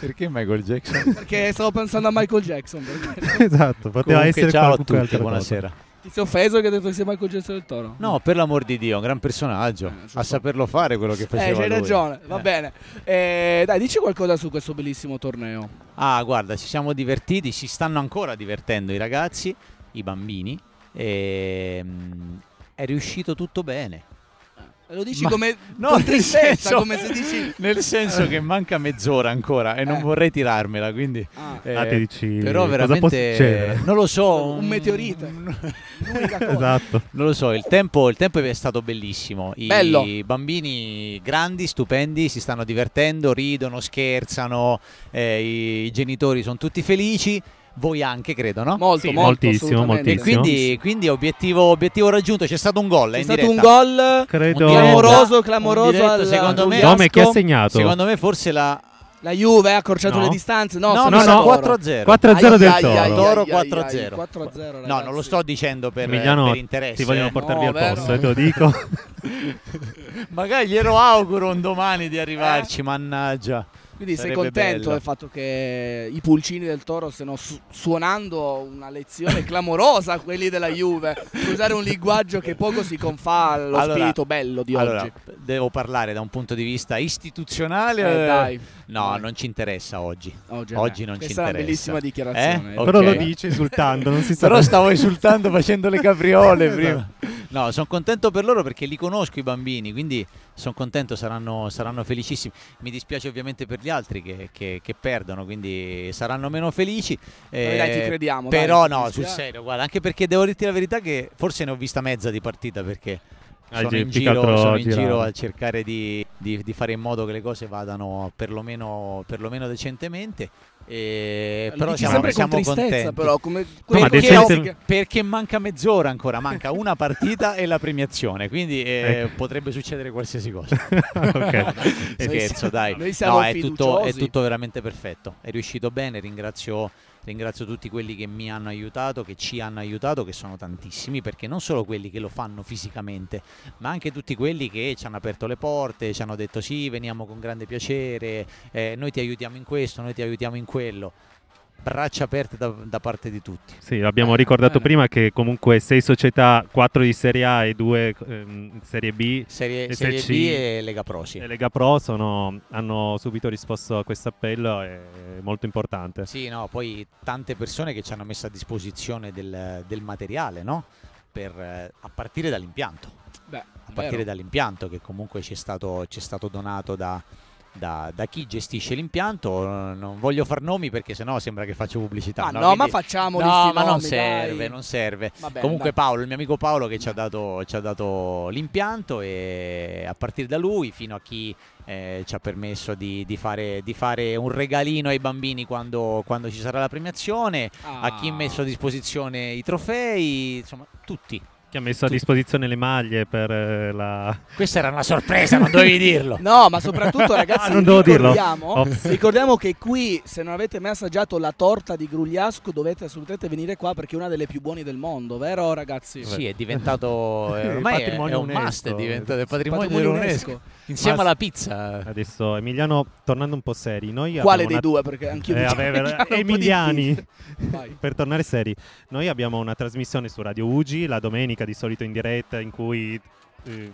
Perché Michael Jackson? perché stavo pensando a Michael Jackson. esatto, poteva Comunque, essere ciao a tutti, buonasera. Ti sei offeso che hai detto che sei Michael Jackson del Toro? No, per l'amor di Dio, un gran personaggio. a saperlo fare quello che Eh, faceva c'hai lui. ragione, va Eh. bene. Eh, dai, dici qualcosa su questo bellissimo torneo. Ah, guarda, ci siamo divertiti, si stanno ancora divertendo i ragazzi, i bambini. E, mm, è riuscito tutto bene. Lo dici Ma- come No, con nel tristezza, senso- come se dici Nel senso che manca mezz'ora ancora e non Eh. vorrei tirarmela, quindi... Ah. eh, Ah, dici, però veramente... Non lo so. un meteorite. L'unica cosa. Esatto. Non lo so, il tempo, il tempo è stato bellissimo. I Bello. bambini grandi, stupendi, si stanno divertendo, ridono, scherzano, eh, i genitori sono tutti felici. Voi anche, credo, no? Molto, Sì, molto, moltissimo. E moltissimo. quindi, quindi obiettivo, obiettivo raggiunto, c'è stato un gol. eh, C'è in stato un diretta. gol Credo- clamoroso, Un clamoroso diretto, al secondo me, Dome, chi ha segnato? Secondo me forse la... La Juve ha accorciato No. le distanze. No, No, no, no, loro. 4-0. 4-0 del Ai, Toro. ai, Toro ai, ai, ai, 4-0. 4-0, No, non lo sto dicendo per, Emiliano, per interesse. ti vogliono eh. portare No, vero? posto, eh, te lo dico. Magari glielo auguro un domani di arrivarci, mannaggia. Quindi sei Sarebbe contento bello. del fatto che i pulcini del Toro stiano su- suonando una lezione clamorosa a quelli della Juve. Per usare un linguaggio che poco si confà allo Allora- spirito bello di Allora, oggi. devo parlare da un punto di vista istituzionale. Eh, dai. No, Dai. non ci interessa oggi. Oggi, Oggi eh, non ci questa è una interessa. bellissima dichiarazione. Eh? Però Ok. lo dice esultando, non si sa. Però stavo esultando facendo le capriole Esatto. prima. No, sono contento per loro perché li conosco i bambini, quindi sono contento, saranno, saranno felicissimi. Mi dispiace ovviamente per gli altri che, che- che perdono, quindi saranno meno felici. Vabbè, dai, ti crediamo, Però dai, no, sul serio, guarda, anche perché devo dirti la verità che forse ne ho vista mezza di partita perché Ah, sono gi- in giro, sono in giro a cercare di, di- di fare in modo che le cose vadano perlomeno, perlomeno decentemente. E, Lo però siamo, sempre siamo con tristezza, contenti. però, come No, ma perché, decente- perché manca mezz'ora ancora, manca una partita e la premiazione, quindi eh, Ecco. potrebbe succedere qualsiasi cosa. Ok. Scherzo, dai. No, è tutto, è tutto veramente perfetto. È riuscito bene, ringrazio, ringrazio tutti quelli che mi hanno aiutato, che ci hanno aiutato, che sono tantissimi, perché non solo quelli che lo fanno fisicamente, ma anche tutti quelli che ci hanno aperto le porte, ci hanno detto sì, veniamo con grande piacere, eh, noi ti aiutiamo in questo, noi ti aiutiamo in quello. Braccia aperte da, da parte di tutti. Sì, abbiamo Bene, ricordato bene. prima che comunque sei società, 4 di Serie A e 2 Serie B Serie, Serie B e Lega Pro, sì. e Lega Pro sono- hanno subito risposto a questo appello, è molto importante. Sì, no, poi tante persone che ci hanno messo a disposizione del, del materiale, no? Per, eh, a partire dall'impianto. Beh, A partire vero. dall'impianto che comunque ci è stato, ci è stato donato da, da- da chi gestisce l'impianto. Non voglio far nomi perché sennò sembra che faccio pubblicità. Ma no? no, Quindi- ma facciamo No, ma non nomi, serve, dai. non serve. Vabbè, Comunque dai. Paolo, il mio amico Paolo che ci ha dato, ci ha dato l'impianto e a partire da lui fino a chi eh, ci ha permesso di, di fare, di fare un regalino ai bambini quando, quando ci sarà la premiazione, a chi ha messo a disposizione i trofei, insomma tutti. Chi ha messo a disposizione le maglie per eh, la... Questa era una sorpresa, non dovevi dirlo. No, ma soprattutto ragazzi, Ah, non devo dirlo. ricordiamo, ricordiamo che qui, se non avete mai assaggiato la torta di Grugliasco, dovete assolutamente venire qua perché è una delle più buone del mondo, vero ragazzi? Sì, è diventato eh, Il ormai è, è patrimonio un must, è diventato il patrimonio, Patrimonio dell'UNESco. UNESCO. Insieme Ma- alla pizza. Adesso Emiliano, tornando un po' seri, noi Quale dei una- due? Perché anch'io Eh, vabbè, Emiliani. per tornare seri, noi abbiamo una trasmissione su Radio Ugi la domenica di solito in diretta in cui eh,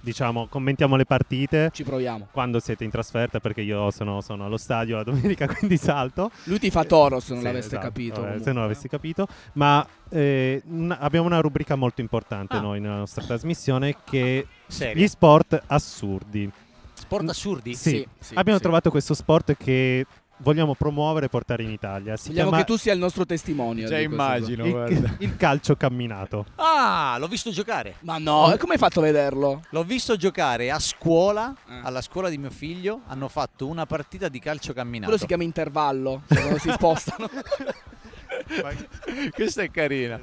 diciamo commentiamo le partite Ci proviamo. quando siete in trasferta perché io sono, sono allo stadio la domenica quindi salto. Lui ti fa toro se non Sì, l'aveste esatto, capito. vabbè, comunque. se non l'avessi capito, ma eh, un- abbiamo una rubrica molto importante Ah. noi nella nostra trasmissione che Seria. gli sport assurdi. Sport assurdi? Sì, Sì, sì, abbiamo sì. trovato questo sport che vogliamo promuovere e portare in Italia. Si Vogliamo chiama che tu sia il nostro testimonial. Già immagino. il, il calcio camminato. Ah, l'ho visto giocare. Ma no, e come hai fatto a vederlo? L'ho visto giocare a scuola, Eh. alla scuola di mio figlio. Hanno fatto una partita di calcio camminato. Quello si chiama intervallo, cioè quando si spostano. Questa è carina.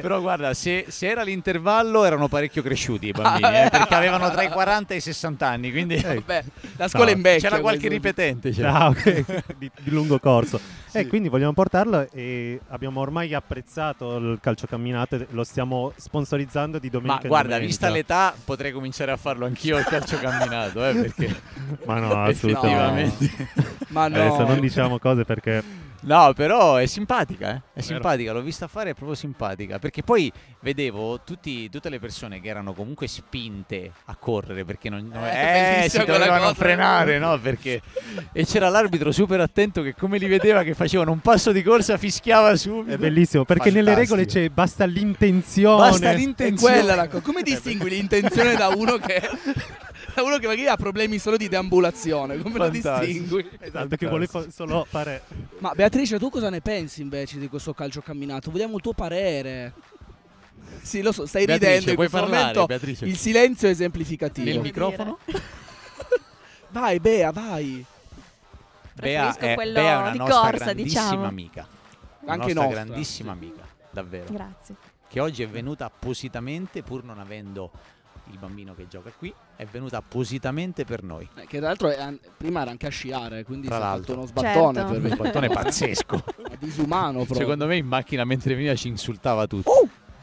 Però guarda, se, se era l'intervallo erano parecchio cresciuti i bambini, eh, perché avevano tra i 40 e i 60 anni, quindi Vabbè, la scuola No. invecchia. c'era qualche quindi- ripetente. c'era. Ah, ok, di, di lungo corso. E quindi vogliamo portarlo e abbiamo ormai apprezzato il calciocamminato e lo stiamo sponsorizzando di Ma domenica in guarda, domenica. vista l'età potrei cominciare a farlo anch'io il calcio camminato, eh, perché Ma no, assolutamente. effettivamente. Ma no. Adesso non diciamo cose perché No, però è simpatica, eh? È simpatica, l'ho vista fare, è proprio simpatica. Perché poi vedevo tutti- tutte le persone che erano comunque spinte a correre perché non, non- Eh, eh, si dovevano frenare, no? Perché e c'era l'arbitro super attento che come li vedeva che facevano un passo di corsa fischiava subito. è bellissimo perché nelle Fantastico. regole c'è basta l'intenzione. Basta È l'intenzione. quella la cosa. Come distingui l'intenzione da uno che. Uno che magari ha problemi solo di deambulazione, come lo distingui? Esatto, che vuole fa- solo fare Ma Beatrice, tu cosa ne pensi invece di questo calcio camminato? Vogliamo il tuo parere. Sì, lo so, stai Beatrice, ridendo in puoi questo parlare, momento. Beatrice? Il silenzio è esemplificativo. Nel microfono? Vai, Bea, vai. Bea Preferisco è, quello Bea è una di nostra corsa, grandissima diciamo. amica. Una Anche nostra nostra. grandissima amica, davvero. Grazie. che oggi è venuta appositamente, pur non avendo il bambino che gioca qui, è venuta appositamente per noi. Eh, Che tra l'altro è an- prima era anche a sciare, quindi Tra si è fatto l'altro. uno sbattone Certo. per Uno sbattone pazzesco. È disumano proprio. Secondo me in macchina mentre veniva ci insultava tutti.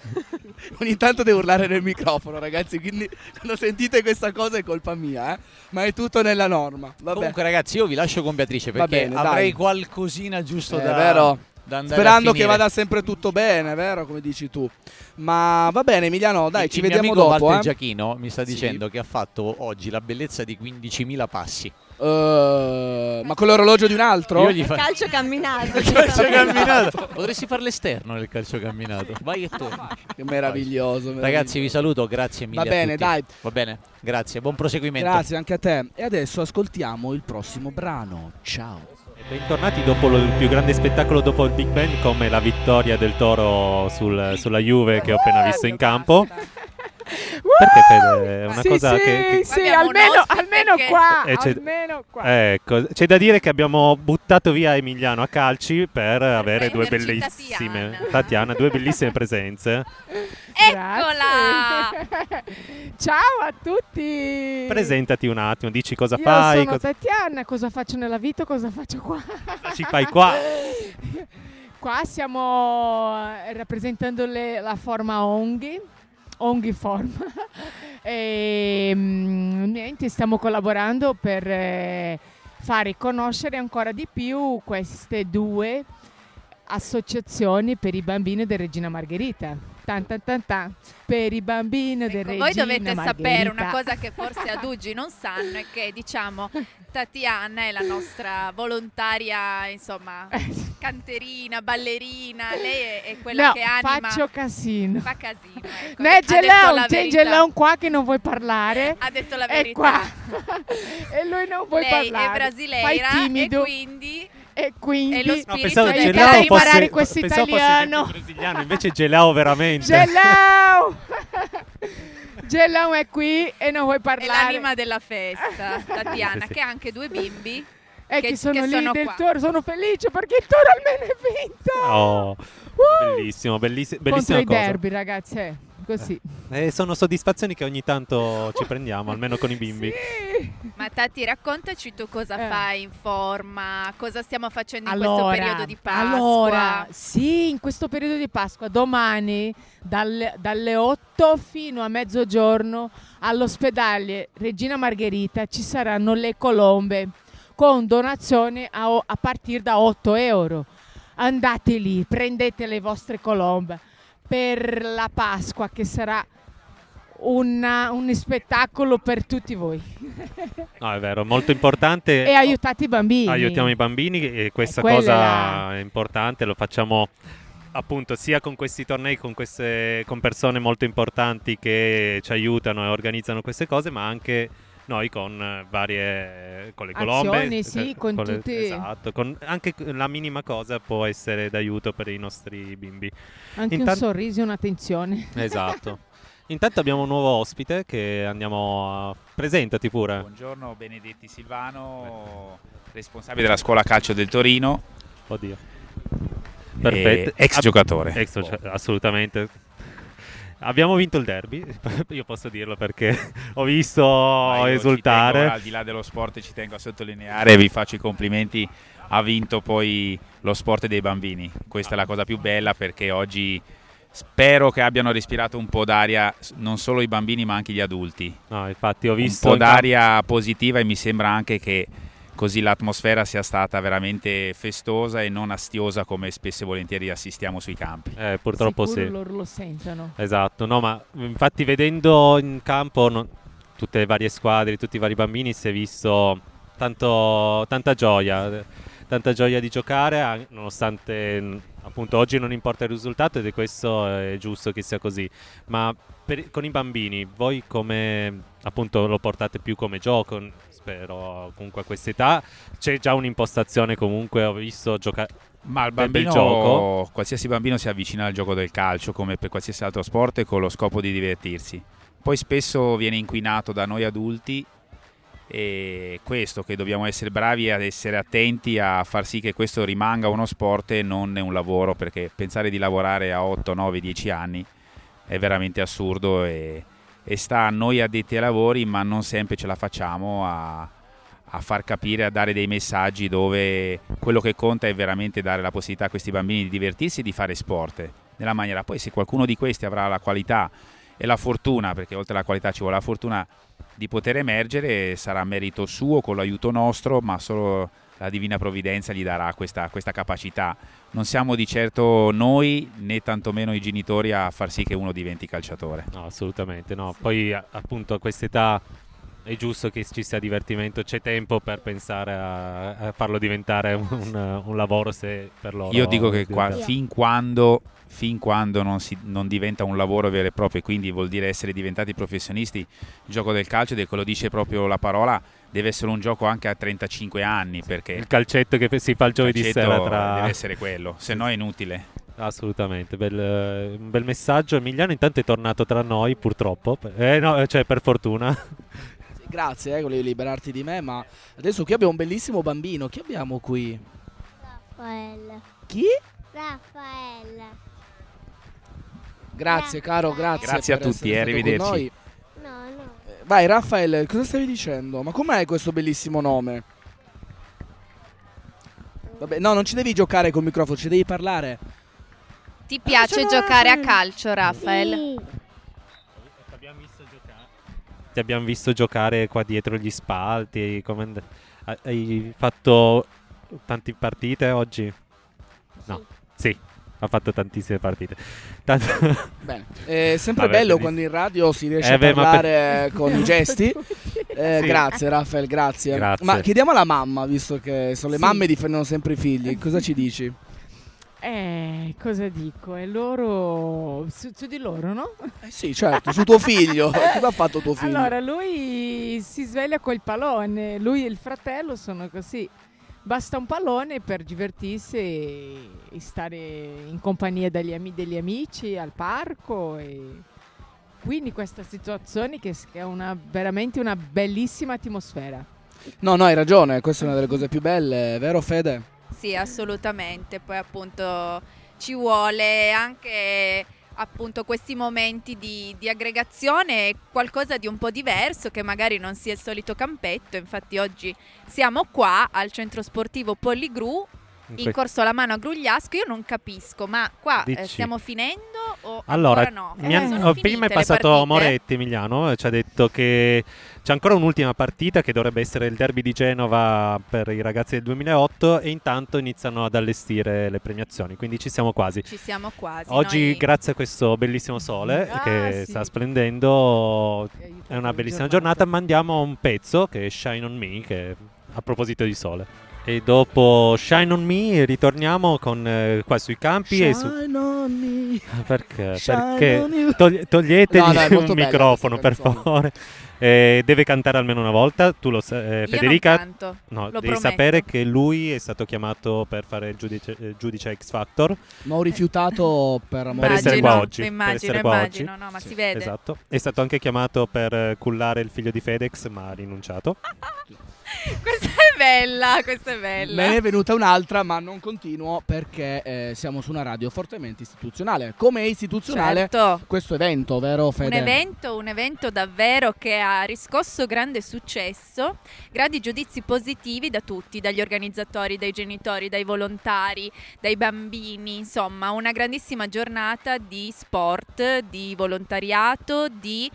Ogni tanto devo urlare nel microfono, ragazzi. Quindi quando sentite questa cosa è colpa mia, eh? Ma è tutto nella norma. Vabbè. Comunque ragazzi io vi lascio con Beatrice perché bene, avrei dai. qualcosina giusto Eh, da, vero? Sperando che vada sempre tutto bene, vero? Come dici tu. Ma va bene, Emiliano, dai, Il- ci il mio vediamo amico dopo. Walter eh. Giachino mi sta Sì. dicendo che ha fatto oggi la bellezza di 15.000 passi. Eh, ma con l'orologio di un altro? Io gli fa- Calcio camminato. calcio camminato. Potresti fare l'esterno nel calcio camminato. Vai e torna. Che meraviglioso. Ragazzi, vi saluto, grazie mille. Va a bene, tutti. dai. Va bene, grazie, buon proseguimento. Grazie anche a te. E adesso ascoltiamo il prossimo brano. Ciao. Bentornati dopo il più grande spettacolo dopo il Big Bang come la vittoria del Toro sul- sulla Juve che ho appena visto in campo. Perché Fede? È una Sì, cosa sì, che, che- sì, almeno, almeno che- qua, Eh, c'è- almeno qua. Ecco, c'è da dire che abbiamo buttato via Emiliano a calci per avere due bellissime Tatiana. Tatiana, due bellissime presenze. Eccola! Ciao a tutti! Presentati un attimo, dici cosa Io fai, sono cosa Tatiana, cosa faccio nella vita, cosa faccio qua? ci fai qua. Qua stiamo eh, rappresentando le- la forma Onghi, Onghi forma, e mm, niente, stiamo collaborando per eh, fare conoscere ancora di più queste due associazioni per i bambini di Regina Margherita. Tan tan tan tan, per i bambini Ecco, Regina voi dovete Margherita. sapere una cosa che forse ad oggi non sanno è che diciamo Tatiana è la nostra volontaria, insomma, canterina, ballerina, lei è, è quella No, che anima faccio casino. fa casino. Ecco. La c'è. Geleon qua che non vuoi parlare. Ha detto la È verità. qua. e lui non vuoi Lei parlare. è brasileira Fai e timido. quindi E quindi è lo No, spirito pensavo Gelao imparare fosse, questo pensavo fosse italiano. più brasiliano, invece Gelao veramente. Geleon! Geleon è qui e non vuoi è parlare. l'anima della festa, Tatiana, Sì, sì. che ha anche due bimbi. E che- che sono che lì sono del qua. toro, sono felice perché il toro almeno è vinto. Oh, Uh! bellissimo, bellissi- Contro bellissima i cosa. derby, ragazzi, eh, così. Eh, sono soddisfazioni che ogni tanto ci prendiamo, almeno con i bimbi. Sì. Ma Tati, raccontaci tu cosa Eh. fai in forma, cosa stiamo facendo in Allora, questo periodo di Pasqua. allora, sì, in questo periodo di Pasqua, domani dalle, dalle 8 fino a mezzogiorno all'ospedale Regina Margherita ci saranno le colombe con donazioni a, a partire da 8 euro. Andate lì, prendete le vostre colombe per la Pasqua che sarà una- un spettacolo per tutti voi. No, è vero, molto importante. e aiutate i bambini. Aiutiamo i bambini e questa E quella cosa è importante, lo facciamo appunto sia con questi tornei, con, queste, con persone molto importanti che ci aiutano e organizzano queste cose, ma anche noi con eh, varie con le colombe sì, eh, con le- tutti- esatto, con anche la minima cosa può essere d'aiuto per i nostri bimbi Anche Intan- un sorriso e un'attenzione. esatto intanto abbiamo un nuovo ospite che andiamo a presentati pure Buongiorno, Benedetti Silvano, responsabile della scuola calcio del Torino. oddio Perfetto. ex Ab- giocatore. ex gio- assolutamente. Abbiamo vinto il derby, io posso dirlo perché ho visto esultare. tengo, al di là dello sport ci tengo a sottolineare, vi faccio i complimenti, ha vinto poi lo sport dei bambini, questa è la cosa più bella perché oggi spero che abbiano respirato un po' d'aria non solo i bambini ma anche gli adulti. No, infatti ho visto un po' d'aria positiva e mi sembra anche che così l'atmosfera sia stata veramente festosa e non astiosa come spesso e volentieri assistiamo sui campi. Eh, purtroppo Sicuro sì. loro lo sentono. Esatto, no, ma infatti vedendo in campo no- tutte le varie squadre, tutti i vari bambini, si è visto tanto- tanta gioia, eh, tanta gioia di giocare, an- nonostante mh, appunto oggi non importa il risultato ed è questo è giusto che sia così, ma per- con i bambini voi come appunto lo portate più come gioco? Spero comunque a questa età c'è già un'impostazione comunque, ho visto giocare Ma il bambino, gioco. qualsiasi bambino si avvicina al gioco del calcio come per qualsiasi altro sport con lo scopo di divertirsi. Poi spesso viene inquinato da noi adulti e questo che dobbiamo essere bravi ad essere attenti a far sì che questo rimanga uno sport e non un lavoro perché pensare di lavorare a 8, 9, 10 anni è veramente assurdo e, e sta a noi addetti ai lavori ma non sempre ce la facciamo a, a far capire, a dare dei messaggi dove quello che conta è veramente dare la possibilità a questi bambini di divertirsi e di fare sport nella maniera. Poi se qualcuno di questi avrà la qualità e la fortuna, perché oltre alla qualità ci vuole la fortuna di poter emergere, sarà merito suo con l'aiuto nostro, ma solo la divina provvidenza gli darà questa, questa capacità. Non siamo di certo noi né tantomeno i genitori a far sì che uno diventi calciatore. No, assolutamente no. Poi appunto a quest'età è giusto che ci sia divertimento, c'è tempo per pensare a, a farlo diventare un, un lavoro se per loro. Io dico che qua- fin quando, fin quando non, si- non diventa un lavoro vero e proprio, quindi vuol dire essere diventati professionisti, il gioco del calcio, ed lo dice proprio la parola, deve essere un gioco anche a 35 anni, perché il calcetto che si fa il giovedì sera tra... deve essere quello, se no è inutile. Assolutamente, bel- un bel messaggio. Emiliano intanto è tornato tra noi, purtroppo. Eh, no, cioè per fortuna. Grazie, eh, volevo liberarti di me, ma adesso qui abbiamo un bellissimo bambino. Chi abbiamo qui? Raffaella. Chi? Raffaella. Grazie, caro, grazie. Grazie a tutti, eh, arrivederci. noi. No, no. Eh, Vai, Raffaele, cosa stavi dicendo? Ma com'è questo bellissimo nome? Vabbè, no, non ci devi giocare col microfono, ci devi parlare. Ti piace giocare a calcio, Rafael? Ti abbiamo visto giocare qua dietro gli spalti. come Hai fatto tante partite oggi? No, sì, ha fatto tantissime partite. Tant- Bene, è sempre Vabbè, bello quando in radio si riesce Eh a beh, parlare per- eh, con i gesti. Eh, Sì. Grazie Raffaele, grazie. Grazie. Ma chiediamo alla mamma, visto che sono le Sì. mamme difendono sempre i figli, cosa ci dici? Eh, cosa dico? È loro. Su, su di loro, no? Eh sì, certo, su tuo figlio. Cosa ha fatto tuo figlio? Allora, lui si sveglia col pallone. Lui e il fratello sono così. Basta un pallone per divertirsi e, e stare in compagnia degli, ami- degli amici al parco. E quindi questa situazione che è una, veramente una bellissima atmosfera. No, no, hai ragione, questa è una delle cose più belle, vero Fede? Sì, assolutamente. Poi appunto ci vuole anche appunto questi momenti di, di aggregazione, qualcosa di un po' diverso che magari non sia il solito campetto. Infatti oggi siamo qua al centro sportivo Polligru In Corso La Mano a Grugliasco. Io non capisco, ma qua eh, stiamo finendo o Allora, no? oh, finite prima è passato? Moretti Emiliano, eh, ci ha detto che c'è ancora un'ultima partita che dovrebbe essere il derby di Genova per i ragazzi del 2008 e intanto iniziano ad allestire le premiazioni, quindi ci siamo quasi. Ci siamo quasi. Oggi, noi- grazie a questo bellissimo sole Ah, che sì. sta splendendo, è una bellissima giornata. Mandiamo un pezzo che è Shine on Me, che a proposito di sole. E dopo Shine on Me ritorniamo con, eh, qua sui campi e su... Shine on me. Perché? Shine Perché togli- toglietegli No, no, è molto un bella microfono per canzone. favore. Eh, deve cantare almeno una volta. Tu lo sai, eh, Io Federica. non canto, no, lo devi prometto. sapere che lui è stato chiamato per fare il giudice, eh, giudice X Factor. Ma ho rifiutato per amore Per essere qua Dio. oggi. per immagino, essere qua immagino, oggi. no, ma si vede. Esatto. È stato anche chiamato per eh, cullare il figlio di Fedex, ma ha rinunciato. questa è bella, questa è bella. Me ne è venuta un'altra, ma non continuo perché eh, siamo su una radio fortemente istituzionale. Come è istituzionale Certo. questo evento, vero Fede? Un evento, un evento davvero che ha riscosso grande successo, grandi giudizi positivi da tutti, dagli organizzatori, dai genitori, dai volontari, dai bambini, insomma una grandissima giornata di sport, di volontariato, di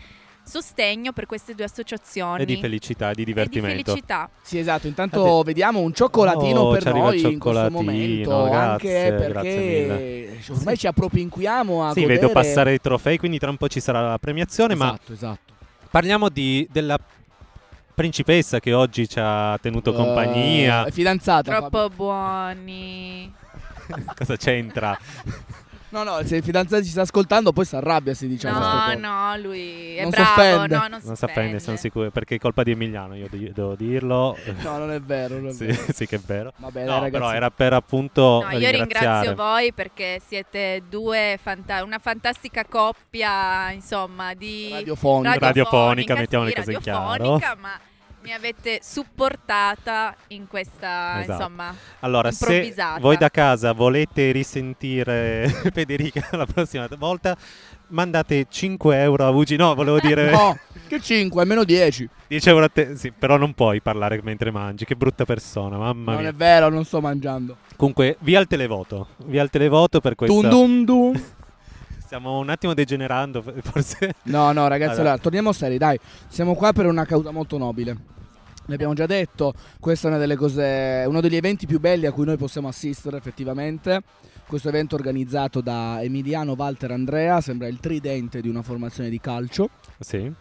sostegno per queste due associazioni. E di felicità, di E di divertimento. felicità. Sì, esatto. Intanto vediamo un cioccolatino Oh, per noi in questo cioccolatino, momento. grazie, anche perché ormai ci appropinquiamo a Sì, godere... vedo passare i trofei, quindi tra un po' ci sarà la premiazione, ma Esatto, esatto. parliamo di- della principessa che oggi ci ha tenuto Eh, compagnia. è fidanzata. Troppo buoni. Cosa c'entra? No, no, se il fidanzato ci sta ascoltando poi si arrabbia se diciamo No, cose. no, lui è Non si bravo, no, non si Non si offende, sono sicuro, perché è colpa di Emiliano, io de- devo dirlo. No, non è vero, non è sì, vero. sì che è vero. Vabbè, No, ragazzi. però era per appunto No, io ringrazio voi perché siete due fanta- una fantastica coppia, insomma, di Radiofonica. Radiofonica, sì, mettiamo le cose in radiofonica, chiaro. ma mi avete supportata in questa, Esatto. insomma, Allora, se improvvisata. voi da casa volete risentire Federica la prossima volta, mandate 5 euro a Ugi. No, volevo dire No, che 5, almeno 10. 10 euro a te. Sì, però non puoi parlare mentre mangi. Che brutta persona, mamma non mia. è vero, non sto mangiando. Comunque, via il televoto. Via il televoto per questa. Dun dun dun. Stiamo un attimo degenerando, forse. No, no, ragazzi, Allora. allora, torniamo seri, dai. Siamo qua per una causa molto nobile. L'abbiamo già detto, questa è una delle cose, uno degli eventi più belli a cui noi possiamo assistere effettivamente. Questo evento organizzato da Emiliano Walter Andrea, sembra il tridente di una formazione di calcio. Sì.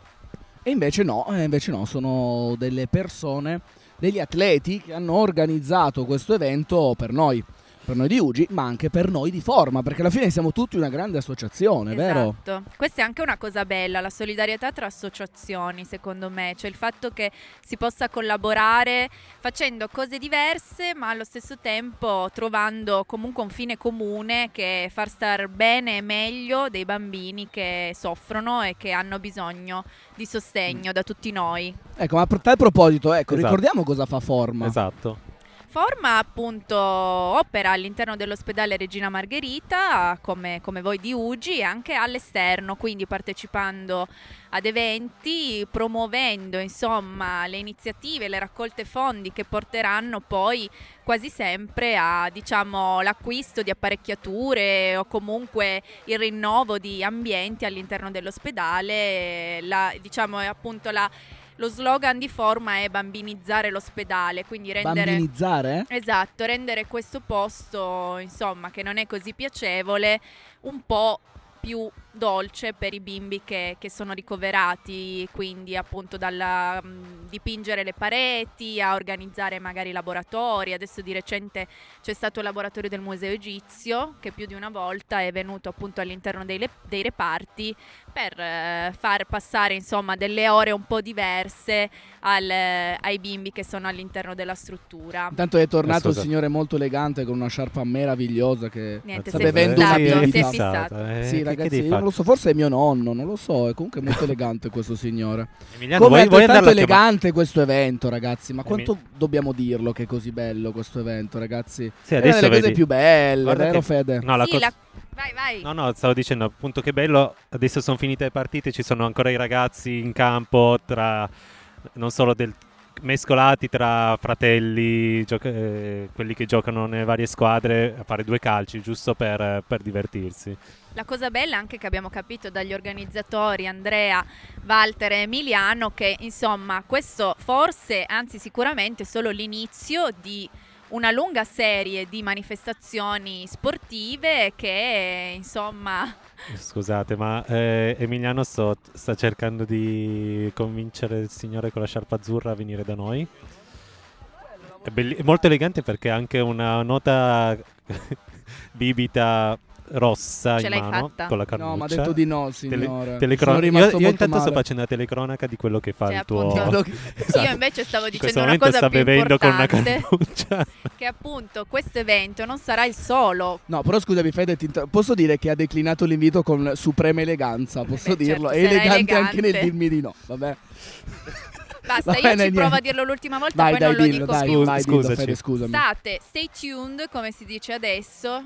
E invece no, e invece no, sono delle persone, degli atleti che hanno organizzato questo evento per noi, per noi di Ugi, ma anche per noi di Forma, perché alla fine siamo tutti una grande associazione, vero? Esatto. Questa è anche una cosa bella, la solidarietà tra associazioni, secondo me, cioè il fatto che si possa collaborare facendo cose diverse, ma allo stesso tempo trovando comunque un fine comune che è far star bene e meglio dei bambini che soffrono e che hanno bisogno di sostegno da tutti noi. Ecco, ma a tal proposito, ecco, Esatto. ricordiamo cosa fa Forma. Esatto. Forma appunto opera all'interno dell'ospedale Regina Margherita come, come voi di Ugi e anche all'esterno, quindi partecipando ad eventi, promuovendo insomma le iniziative, le raccolte fondi che porteranno poi quasi sempre a diciamo l'acquisto di apparecchiature o comunque il rinnovo di ambienti all'interno dell'ospedale, la, diciamo appunto la lo slogan di forma è bambinizzare l'ospedale, quindi rendere Bambinizzare? Esatto, rendere questo posto, insomma, che non è così piacevole, un po' più dolce per i bimbi che, che sono ricoverati, quindi appunto dal dipingere le pareti a organizzare magari laboratori. Adesso di recente c'è stato il laboratorio del Museo Egizio che più di una volta è venuto appunto all'interno dei, le- dei reparti per eh, far passare insomma delle ore un po' diverse al- ai bimbi che sono all'interno della struttura. Intanto è tornato il signore molto elegante con una sciarpa meravigliosa che Niente, sta si è bevendo fissato, una birra. Eh, sì, ragazzi, io fare? Non lo so, forse è mio nonno, non lo so, è comunque molto elegante questo signore. Emiliano, Come vuoi- è chiamare- elegante questo evento, ragazzi, ma quanto dobbiamo dirlo che è così bello questo evento, ragazzi? Sì, è una adesso delle cose vedi- più belle, Guarda vero che- Fede? No, la Sì, cosa- la- Vai, vai. No, no, stavo dicendo appunto che bello. Adesso sono finite le partite, ci sono ancora i ragazzi in campo, tra non solo del mescolati tra fratelli, gioca- eh, quelli che giocano nelle varie squadre a fare due calci giusto per, per divertirsi. La cosa bella anche che abbiamo capito dagli organizzatori Andrea, Walter e Emiliano che insomma questo forse, anzi sicuramente è solo l'inizio di una lunga serie di manifestazioni sportive che insomma Scusate, ma eh, Emiliano sto- sta cercando di convincere il signore con la sciarpa azzurra a venire da noi. È, belli- è molto elegante perché ha anche una nota bibita rossa Ce in l'hai mano fatta? con la No, cannuccia. ma ha detto di no, Tele- signore. telecron- Sono rimasto io, io molto intanto sto male. facendo la telecronaca di quello che fa Cioè, il tuo appunto, Esatto. io invece stavo In dicendo questo una cosa sta più bevendo con una importante cannuccia. che appunto questo evento non sarà il solo No, però scusami Fede, ti inter- posso dire che ha declinato l'invito con suprema eleganza, posso Beh, dirlo? certo, è sarà elegante, anche nel elegante. dirmi di no, vabbè. Basta, Va io bene, ci provo niente. a dirlo l'ultima volta, Vai, poi dai, non lo dillo, dico dai, più. dillo, Scusaci. Fede, scusami. State, stay tuned, come si dice adesso,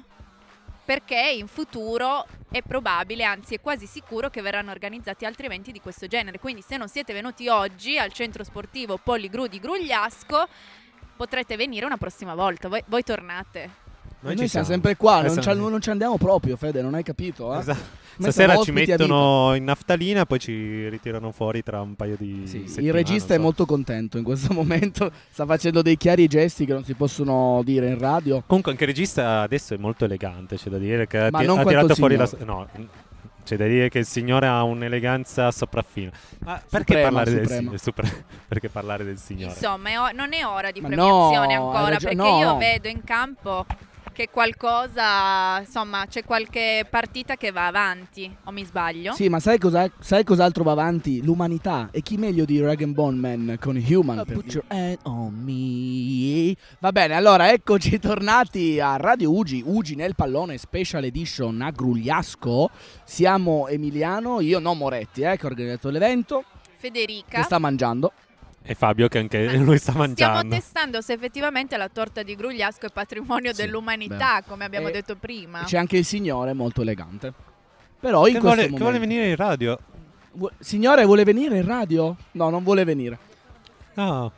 perché in futuro è probabile, anzi è quasi sicuro che verranno organizzati altri eventi di questo genere. Quindi se non siete venuti oggi al centro sportivo Poligru di Grugliasco, potrete venire una prossima volta. Voi, voi tornate. Noi, ci siamo siamo. sempre qua, non, siamo- ci, non ci andiamo proprio, Fede, non hai capito? Eh? Esatto. Stasera ci mettono in naftalina, poi ci ritirano fuori tra un paio di settimane. Il regista non è so. molto contento in questo momento, sta facendo dei chiari gesti che non si possono dire in radio. Comunque anche il regista adesso è molto elegante, c'è da dire che ha, Ma ti- non ha tirato fuori la... signore. No, c'è da dire che il signore ha un'eleganza sopraffina. Ma perché Suprema, parlare del suprema. signore? Supre- perché parlare del signore? Insomma, è o- non è ora di Ma premiazione no, ancora, ragione- perché no, io vedo in campo che qualcosa, insomma, c'è qualche partita che va avanti, o mi sbaglio? Sì, ma sai, cosa, sai cos'altro va avanti? L'umanità. E chi meglio di Rag Bone Man con Human? Put your hand on me. Va bene, allora eccoci tornati a Radio Ugi, Ugi nel pallone Special Edition a Grugliasco. Siamo Emiliano, io no Moretti, eh, che ho organizzato l'evento, Federica. che sta mangiando. E Fabio che anche lui sta Stiamo mangiando. testando se effettivamente la torta di Grugliasco è patrimonio dell'umanità, come abbiamo E- detto prima. C'è anche il signore molto elegante. Però in Che questo vuole, che momento... vuole venire in radio? Vu- Signore, vuole venire in radio? No, non vuole venire. No.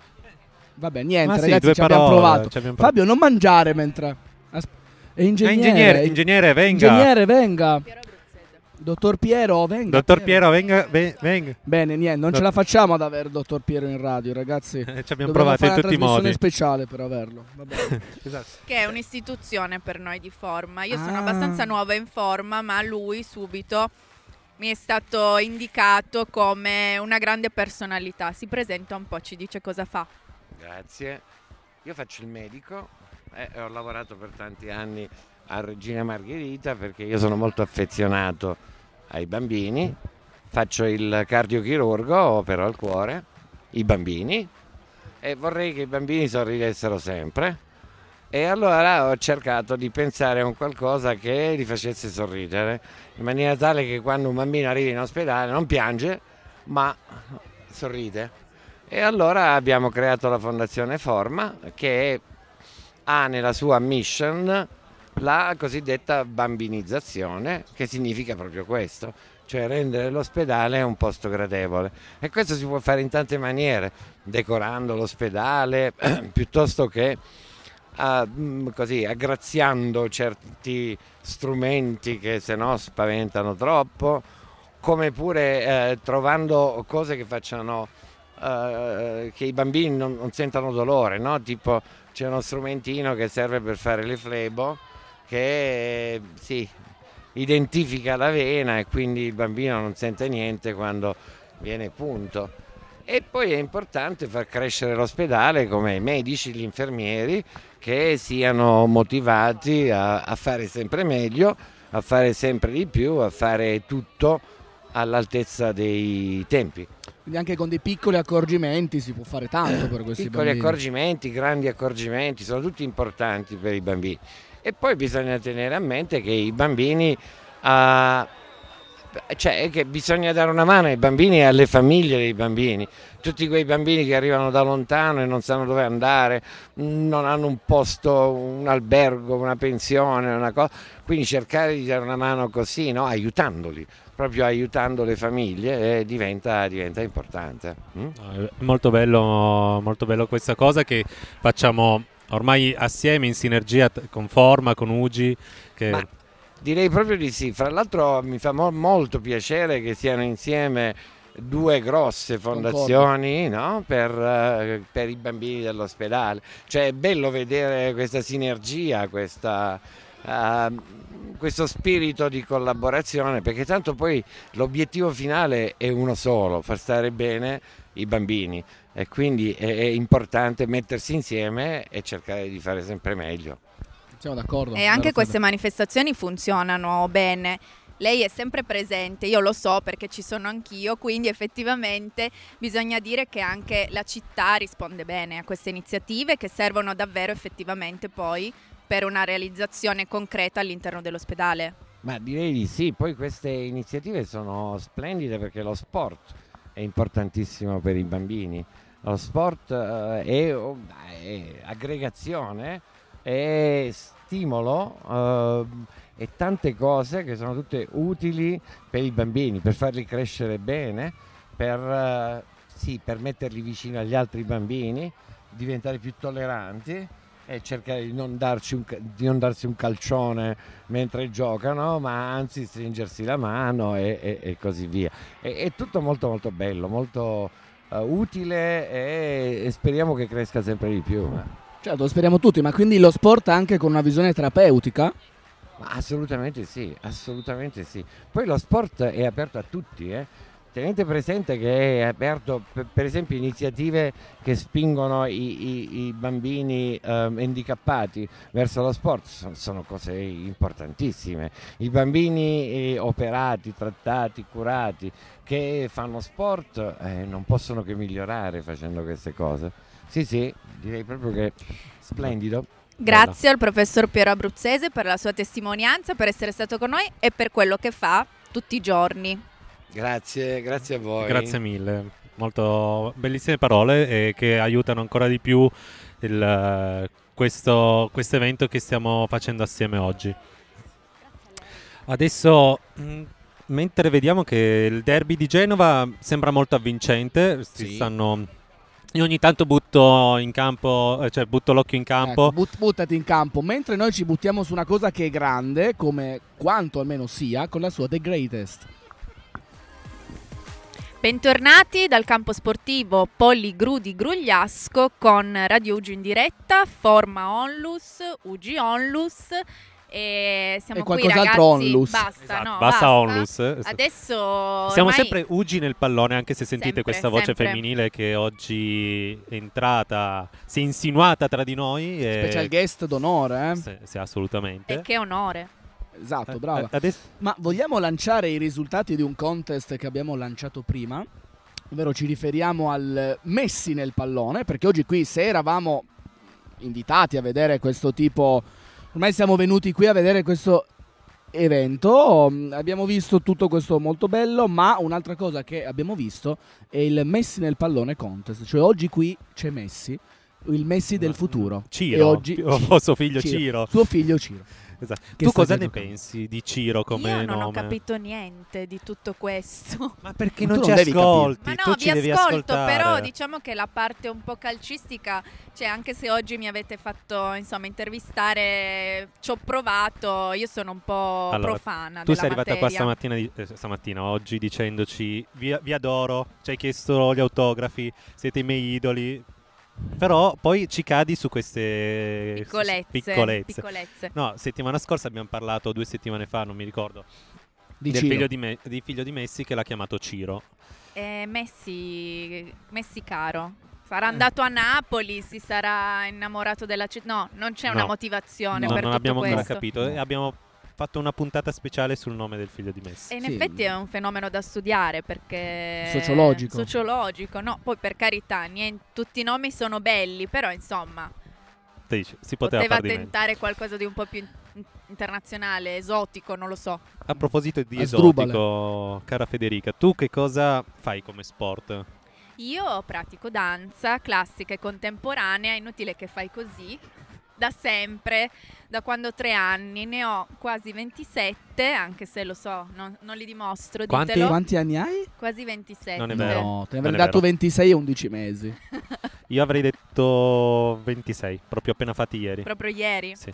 Vabbè, niente, sì, ragazzi, ci abbiamo provato. ci abbiamo. Fabio, non mangiare mentre. Asp- è ingegnere. ingegnere, ingegnere, venga. Ingegnere, venga. Dottor Piero, venga. Dottor Piero, venga, ve- venga. Bene, niente, non Dott- ce la facciamo ad avere Dottor Piero in radio, ragazzi. ci abbiamo Dobbiamo provato in tutti i una trasmissione modi. speciale per averlo. Esatto. Che è un'istituzione per noi di forma. Io sono Ah. abbastanza nuova in forma, ma lui subito mi è stato indicato come una grande personalità. Si presenta un po', ci dice cosa fa. Grazie. Io faccio il medico e ho lavorato per tanti anni a Regina Margherita perché io sono molto affezionato ai bambini. Faccio il cardiochirurgo, opero al cuore, i bambini e vorrei che i bambini sorridessero sempre. E allora ho cercato di pensare a un qualcosa che li facesse sorridere, in maniera tale che quando un bambino arriva in ospedale non piange, ma sorride. E allora abbiamo creato la Fondazione Forma che ha nella sua mission la cosiddetta bambinizzazione, che significa proprio questo, cioè rendere l'ospedale un posto gradevole. E questo si può fare in tante maniere, decorando l'ospedale, piuttosto che ah, mm, così, aggraziando certi strumenti che se no spaventano troppo, come pure eh, trovando cose che facciano eh, che i bambini non, non sentano dolore, no? tipo c'è uno strumentino che serve per fare le flebo che sì, identifica la vena e quindi il bambino non sente niente quando viene punto. E poi è importante far crescere l'ospedale come i medici, gli infermieri che siano motivati a, a fare sempre meglio, a fare sempre di più, a fare tutto all'altezza dei tempi. Quindi anche con dei piccoli accorgimenti si può fare tanto per questi Piccoli bambini. accorgimenti, grandi accorgimenti, sono tutti importanti per i bambini. E poi bisogna tenere a mente che i bambini, ah, cioè che bisogna dare una mano ai bambini e alle famiglie dei bambini. Tutti quei bambini che arrivano da lontano e non sanno dove andare, non hanno un posto, un albergo, una pensione, una cosa. Quindi cercare di dare una mano così, no? aiutandoli, proprio aiutando le famiglie, eh, diventa, diventa importante. mm? È Molto bello, molto bello questa cosa che facciamo ormai assieme in sinergia con Forma, con Ugi. Che... Ma direi proprio di sì. Fra l'altro mi fa mo- molto piacere che siano insieme due grosse fondazioni no? per, eh, per i bambini dell'ospedale. Cioè è bello vedere questa sinergia, questa, ehm, questo spirito di collaborazione, perché tanto poi l'obiettivo finale è uno solo, far stare bene i bambini e quindi è, è importante mettersi insieme e cercare di fare sempre meglio. Siamo d'accordo. E anche queste manifestazioni funzionano bene. Lei è sempre presente, io lo so perché ci sono anch'io, quindi effettivamente bisogna dire che anche la città risponde bene a queste iniziative che servono davvero effettivamente poi per una realizzazione concreta all'interno dell'ospedale. Ma direi di sì, poi queste iniziative sono splendide perché lo sport è importantissimo per i bambini. Lo sport eh, è, è aggregazione, è stimolo eh, e tante cose che sono tutte utili per i bambini, per farli crescere bene, per, eh, sì, per metterli vicino agli altri bambini, diventare più tolleranti e cercare di non, un, di non darsi un calcione mentre giocano, ma anzi stringersi la mano e, e- e così via. È, è tutto molto molto bello, molto eh, utile e, e speriamo che cresca sempre di più. eh. Certo, lo speriamo tutti, ma quindi lo sport anche con una visione terapeutica? Assolutamente sì, assolutamente sì. Poi lo sport è aperto a tutti, eh. Tenete presente che è aperto per, esempio iniziative che spingono i, i- i bambini ehm, handicappati verso lo sport, sono, sono cose importantissime. I bambini eh, operati, trattati, curati, che fanno sport eh, non possono che migliorare facendo queste cose. Sì, sì, direi proprio che splendido. Grazie al professor Piero Abruzzese per la sua testimonianza, per essere stato con noi e per quello che fa tutti i giorni. Grazie, grazie a voi. Grazie mille, molto bellissime parole e che aiutano ancora di più il, eh, questo questo evento che stiamo facendo assieme oggi. Adesso, mh, mentre vediamo che il derby di Genova sembra molto avvincente, si Sì. stanno... Io ogni tanto butto in campo, eh, cioè butto l'occhio in campo. Ecco, but- buttati in campo, mentre noi ci buttiamo su una cosa che è grande, come quanto almeno sia, con la sua The Greatest. Bentornati dal campo sportivo Polli Grudi Grugliasco con Radio Ugi in diretta, Forma Onlus, Ugi Onlus e siamo E qui qualcos'altro ragazzi. Onlus. Basta, Esatto, no, basta Onlus, eh. Adesso Siamo ormai- sempre Ugi nel pallone, anche se sentite Sempre, questa voce sempre. femminile che oggi è entrata, si è insinuata tra di noi. E... Special guest d'onore, eh? Sì, sì, assolutamente. E che onore. Esatto, Eh, brava. eh, adesso- Ma vogliamo lanciare i risultati di un contest che abbiamo lanciato prima? Ovvero ci riferiamo al Messi nel pallone, perché oggi qui se eravamo invitati a vedere questo tipo, ormai siamo venuti qui a vedere questo evento, abbiamo visto tutto questo molto bello, ma un'altra cosa che abbiamo visto è il Messi nel pallone contest, cioè oggi qui c'è Messi, il Messi del futuro. Ciro, E oggi suo figlio Ciro. Suo figlio Ciro. Esatto. Tu cosa ne giocando. pensi di Ciro come Io nome? non ho capito niente di tutto questo. Ma perché Ma non tu ci non devi ascolti? Ma tu no, ci vi devi ascolto, ascoltare. però diciamo che la parte un po' calcistica, cioè anche se oggi mi avete fatto insomma intervistare, ci ho provato, io sono un po' Allora, profana Tu della sei arrivata qua materia. stamattina, di- eh, stamattina, oggi dicendoci vi, vi adoro, ci hai chiesto gli autografi, siete i miei idoli. Però poi ci cadi su queste Piccolezze, piccolezze. piccolezze. No, settimana scorsa abbiamo parlato, due settimane fa, non mi ricordo, Di del figlio di, Me- di figlio di Messi che l'ha chiamato Ciro. Eh, Messi, Messi caro. Sarà andato a Napoli, si sarà innamorato della città. No, non c'è una No. motivazione No, per non tutto abbiamo ancora capito. E abbiamo fatto una puntata speciale sul nome del figlio di Messi. E in Sì. effetti è un fenomeno da studiare perché... Sociologico. Sociologico, no? Poi per carità, niente- tutti i nomi sono belli, però insomma, Te dici, si poteva, poteva tentare qualcosa di un po' più in- internazionale, esotico, non lo so. A proposito di Asdrubale. esotico, cara Federica, tu che cosa fai come sport? Io pratico danza classica e contemporanea, inutile che fai così. Da sempre, da quando ho tre anni, ne ho quasi 27, anche se lo so, non, non li dimostro. Quanti? ditelo. Quanti anni hai? Quasi 27. Non è vero. No, te ne avrei dato vero. 26 e 11 mesi. Io avrei detto 26, proprio appena fatti ieri. Proprio ieri. Sì.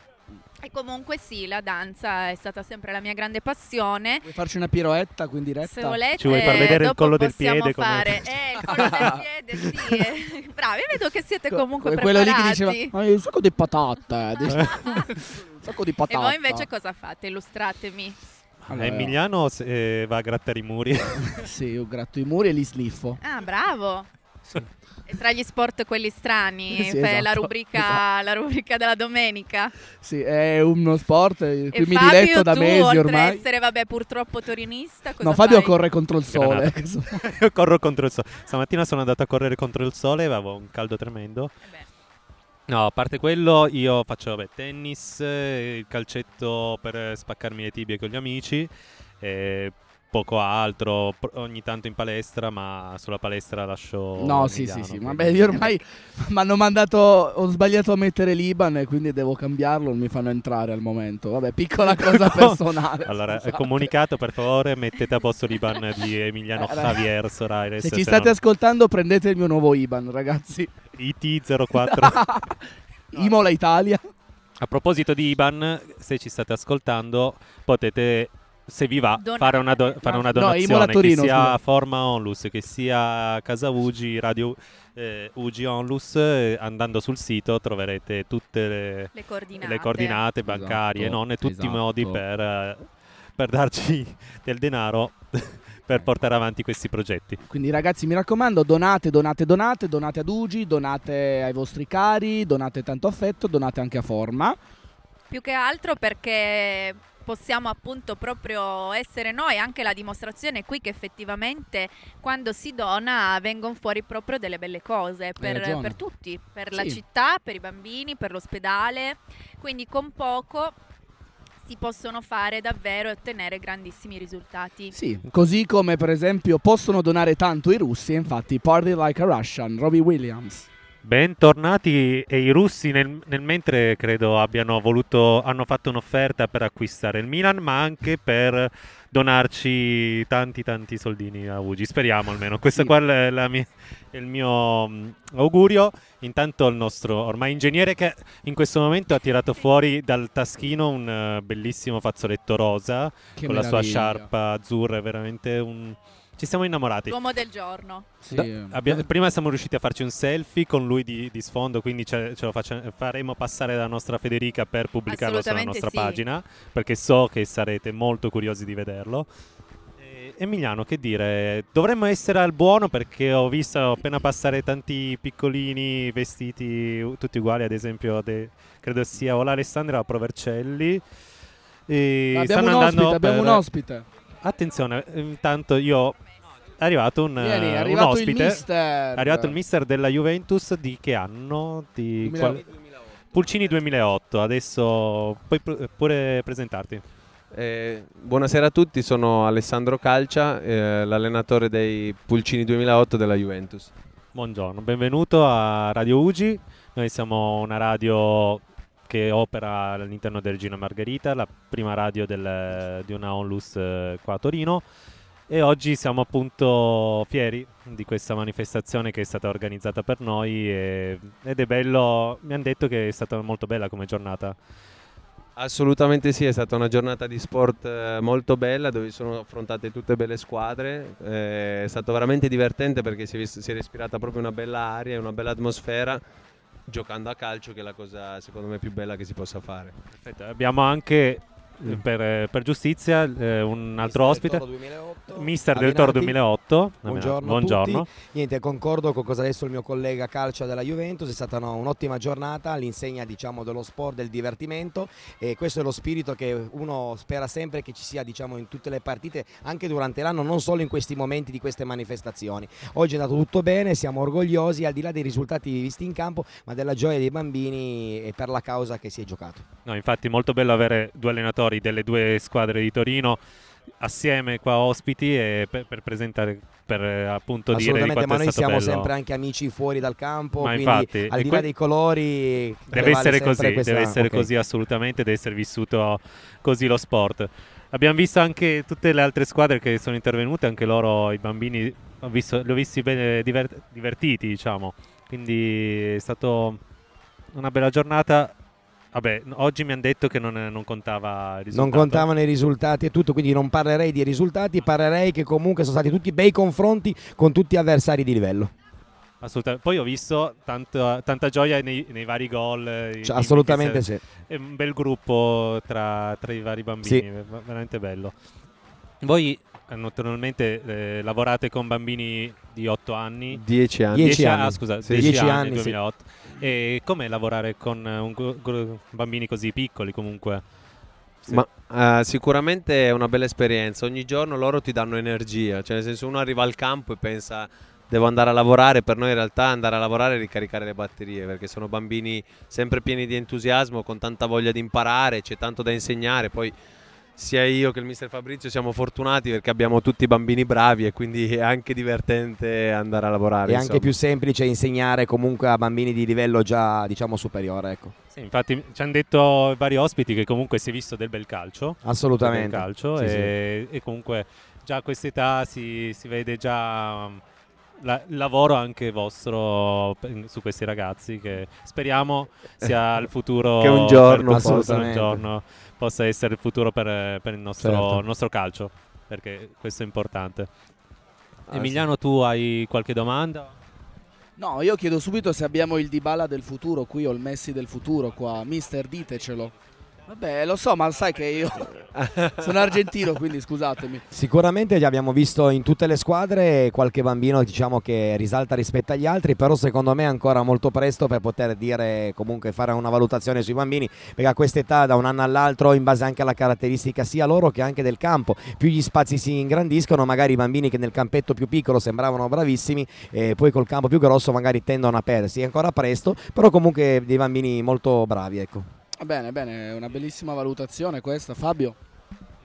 E comunque sì, la danza è stata sempre la mia grande passione. Vuoi farci una piroetta qui in diretta? Se volete, Ci vuoi far vedere il collo del piede come- fare. Eh, il collo del piede, sì. eh. Bravi, vedo che siete comunque Que- quello lì che preparati. diceva "Ma un sacco di patate eh, un sacco di E patate voi invece cosa fate? Illustratemi. Allora- Emiliano eh, va a grattare i muri. sì io gratto i muri e li sniffo Ah, bravo. E tra gli sport quelli strani, Sì, fai la, esatto, rubrica, la rubrica della domenica. sì è uno sport in cui e mi Fabio, diletto da tu, mesi oltre a ormai essere, vabbè, purtroppo torinista, cosa no Fabio fai? corre contro il sole. Io corro contro il sole. Stamattina sono andato a correre contro il sole, avevo un caldo tremendo. Eh No, a parte quello, io faccio vabbè, tennis, il calcetto per spaccarmi le tibie con gli amici. eh, poco altro, ogni tanto in palestra, ma sulla palestra lascio No, sì, sì, Emiliano, sì. Vabbè, io ormai mi hanno mandato. Ho sbagliato a mettere l'Iban e quindi devo cambiarlo. Non mi fanno entrare al momento. Vabbè, piccola cosa personale. Allora, scusate. comunicato per favore, mettete a posto l'Iban di Emiliano Eh, ragazzi, Javier Soraires. Se ci state ascoltando, prendete il mio nuovo IBAN, ragazzi. IT04. Imola Italia. A proposito di IBAN, se ci state ascoltando, potete, se vi va, Donare. fare una, do- fare una No, donazione Imola Torino, che sia scusa. Forma Onlus, che sia Casa Ugi, Radio eh, Ugi Onlus. eh, andando sul sito troverete tutte le, Le coordinate. le coordinate bancarie e Esatto, non e tutti i esatto. modi per, eh, per darci del denaro per portare avanti questi progetti. Quindi, ragazzi, mi raccomando, donate, donate, donate. Donate ad Ugi, donate ai vostri cari, donate tanto affetto, donate anche a Forma. Più che altro perché possiamo appunto proprio essere noi anche la dimostrazione qui che effettivamente quando si dona vengono fuori proprio delle belle cose per, per tutti, per la Sì. città, per i bambini, per l'ospedale, quindi con poco si possono fare davvero e ottenere grandissimi risultati. Sì, così come per esempio possono donare tanto i russi, infatti Party Like a Russian, Robbie Williams. Bentornati e i russi nel, nel mentre credo abbiano voluto, hanno fatto un'offerta per acquistare il Milan ma anche per donarci tanti tanti soldini a Ugi, speriamo almeno, questo qua è, mia- è il mio mm, augurio, intanto il nostro ormai ingegnere che in questo momento ha tirato fuori dal taschino un eh, bellissimo fazzoletto rosa Che con la sua meraviglia. sciarpa azzurra, è veramente un... ci siamo innamorati. L'uomo del giorno. Da- abbia- prima siamo riusciti a farci un selfie con lui di, di sfondo, quindi ce, ce lo faccia- faremo passare dalla nostra Federica per pubblicarlo sulla nostra sì. pagina, perché so che sarete molto curiosi di vederlo. E- Emiliano, che dire, dovremmo essere al buono perché ho visto appena passare tanti piccolini vestiti tutti uguali, ad esempio de- credo sia o l'Alessandra o la Provercelli. E Abbiamo stanno un andando ospite, abbiamo per- un ospite. Attenzione, intanto io è arrivato un, Vieni, è un arrivato il ospite. mister. È arrivato il mister della Juventus di che anno? Di 2000 qual- Pulcini 2008. Adesso puoi pu- pure presentarti. Eh, buonasera a tutti, sono Alessandro Calcia, eh, l'allenatore dei Pulcini 2008 della Juventus. Buongiorno, benvenuto a Radio Ugi. Noi siamo una radio che opera all'interno del Regina Margherita, la prima radio del- di una onlus eh, qua a Torino. E oggi siamo appunto fieri di questa manifestazione che è stata organizzata per noi e- ed è bello, mi hanno detto che è stata molto bella come giornata. Assolutamente sì, è stata una giornata di sport eh, molto bella dove sono affrontate tutte belle squadre, Eh, è stato veramente divertente perché si è, vis- si è respirata proprio una bella aria e una bella atmosfera giocando a calcio che è la cosa secondo me più bella che si possa fare. Perfetto, Abbiamo anche per, per giustizia eh, un altro ospite, Toro 2008, Mister del Toro Avenatti. 2008. Buongiorno, Buongiorno. Niente, concordo con cosa ha detto il mio collega Calcia della Juventus, è stata una- un'ottima giornata all'insegna diciamo, dello sport, del divertimento e questo è lo spirito che uno spera sempre che ci sia diciamo, in tutte le partite, anche durante l'anno, non solo in questi momenti di queste manifestazioni. Oggi è andato tutto bene, siamo orgogliosi al di là dei risultati visti in campo, ma della gioia dei bambini e per la causa che si è giocato. No, infatti molto bello avere due allenatori delle due squadre di Torino assieme qua ospiti e per, per presentare, per eh, appunto dire di ma noi siamo bello. sempre anche amici fuori dal campo, Ma quindi infatti, al di que- là dei colori Deve essere così, questa- deve essere ok. così assolutamente, deve essere vissuto così lo sport. Abbiamo visto anche tutte le altre squadre che sono intervenute, anche loro, i bambini, ho visto, li ho visti bene diver- divertiti, diciamo. Quindi è stata una bella giornata. Vabbè, oggi mi hanno detto che non, non contava. Non contavano i risultati e tutto, quindi non parlerei di risultati, parlerei che comunque sono stati tutti bei confronti con tutti avversari di livello. Assolutamente. Poi ho visto tanto- tanta gioia nei, nei vari gol. eh, Cioè, assolutamente sì. È un bel gruppo tra, tra i vari bambini, Sì. veramente bello. Voi eh, naturalmente eh, lavorate con bambini di 8 anni. 10 anni. 10 10 anni. Ah, scusa, Sì. 10, 10 anni, anni, sì. 2008. E com'è lavorare con eh, un gru- gru- bambini così piccoli comunque? Sì. Ma eh, sicuramente è una bella esperienza, ogni giorno loro ti danno energia, cioè nel senso uno arriva al campo e pensa devo andare a lavorare, per noi in realtà andare a lavorare è ricaricare le batterie, perché sono bambini sempre pieni di entusiasmo, con tanta voglia di imparare, c'è tanto da insegnare, poi sia io che il mister Fabrizio siamo fortunati perché abbiamo tutti bambini bravi e quindi è anche divertente andare a lavorare. È anche insomma. più semplice insegnare comunque a bambini di livello già diciamo superiore. Ecco. Sì, infatti ci hanno detto vari ospiti che comunque si è visto del bel calcio. Assolutamente. del bel calcio Sì, e, e comunque già a quest'età si, si vede già um, la- il lavoro anche vostro su questi ragazzi che speriamo sia il futuro Che un giorno possa- un Assolutamente. giorno possa essere il futuro per, per il nostro, Certo. nostro calcio perché questo è importante. Ah, Emiliano, tu hai qualche domanda? No, io chiedo subito se abbiamo il Dybala del futuro qui o il Messi del futuro qua. Mister, ditecelo. Vabbè, lo so, ma sai che io sono argentino, quindi scusatemi. Sicuramente abbiamo visto in tutte le squadre qualche bambino diciamo, che risalta rispetto agli altri, però secondo me è ancora molto presto per poter dire comunque fare una valutazione sui bambini, perché a questa età da un anno all'altro, in base anche alla caratteristica sia loro che anche del campo, più gli spazi si ingrandiscono, magari i bambini che nel campetto più piccolo sembravano bravissimi, e poi col campo più grosso magari tendono a perdersi, è ancora presto, però comunque dei bambini molto bravi. Ecco. Bene, bene, è una bellissima valutazione questa, Fabio.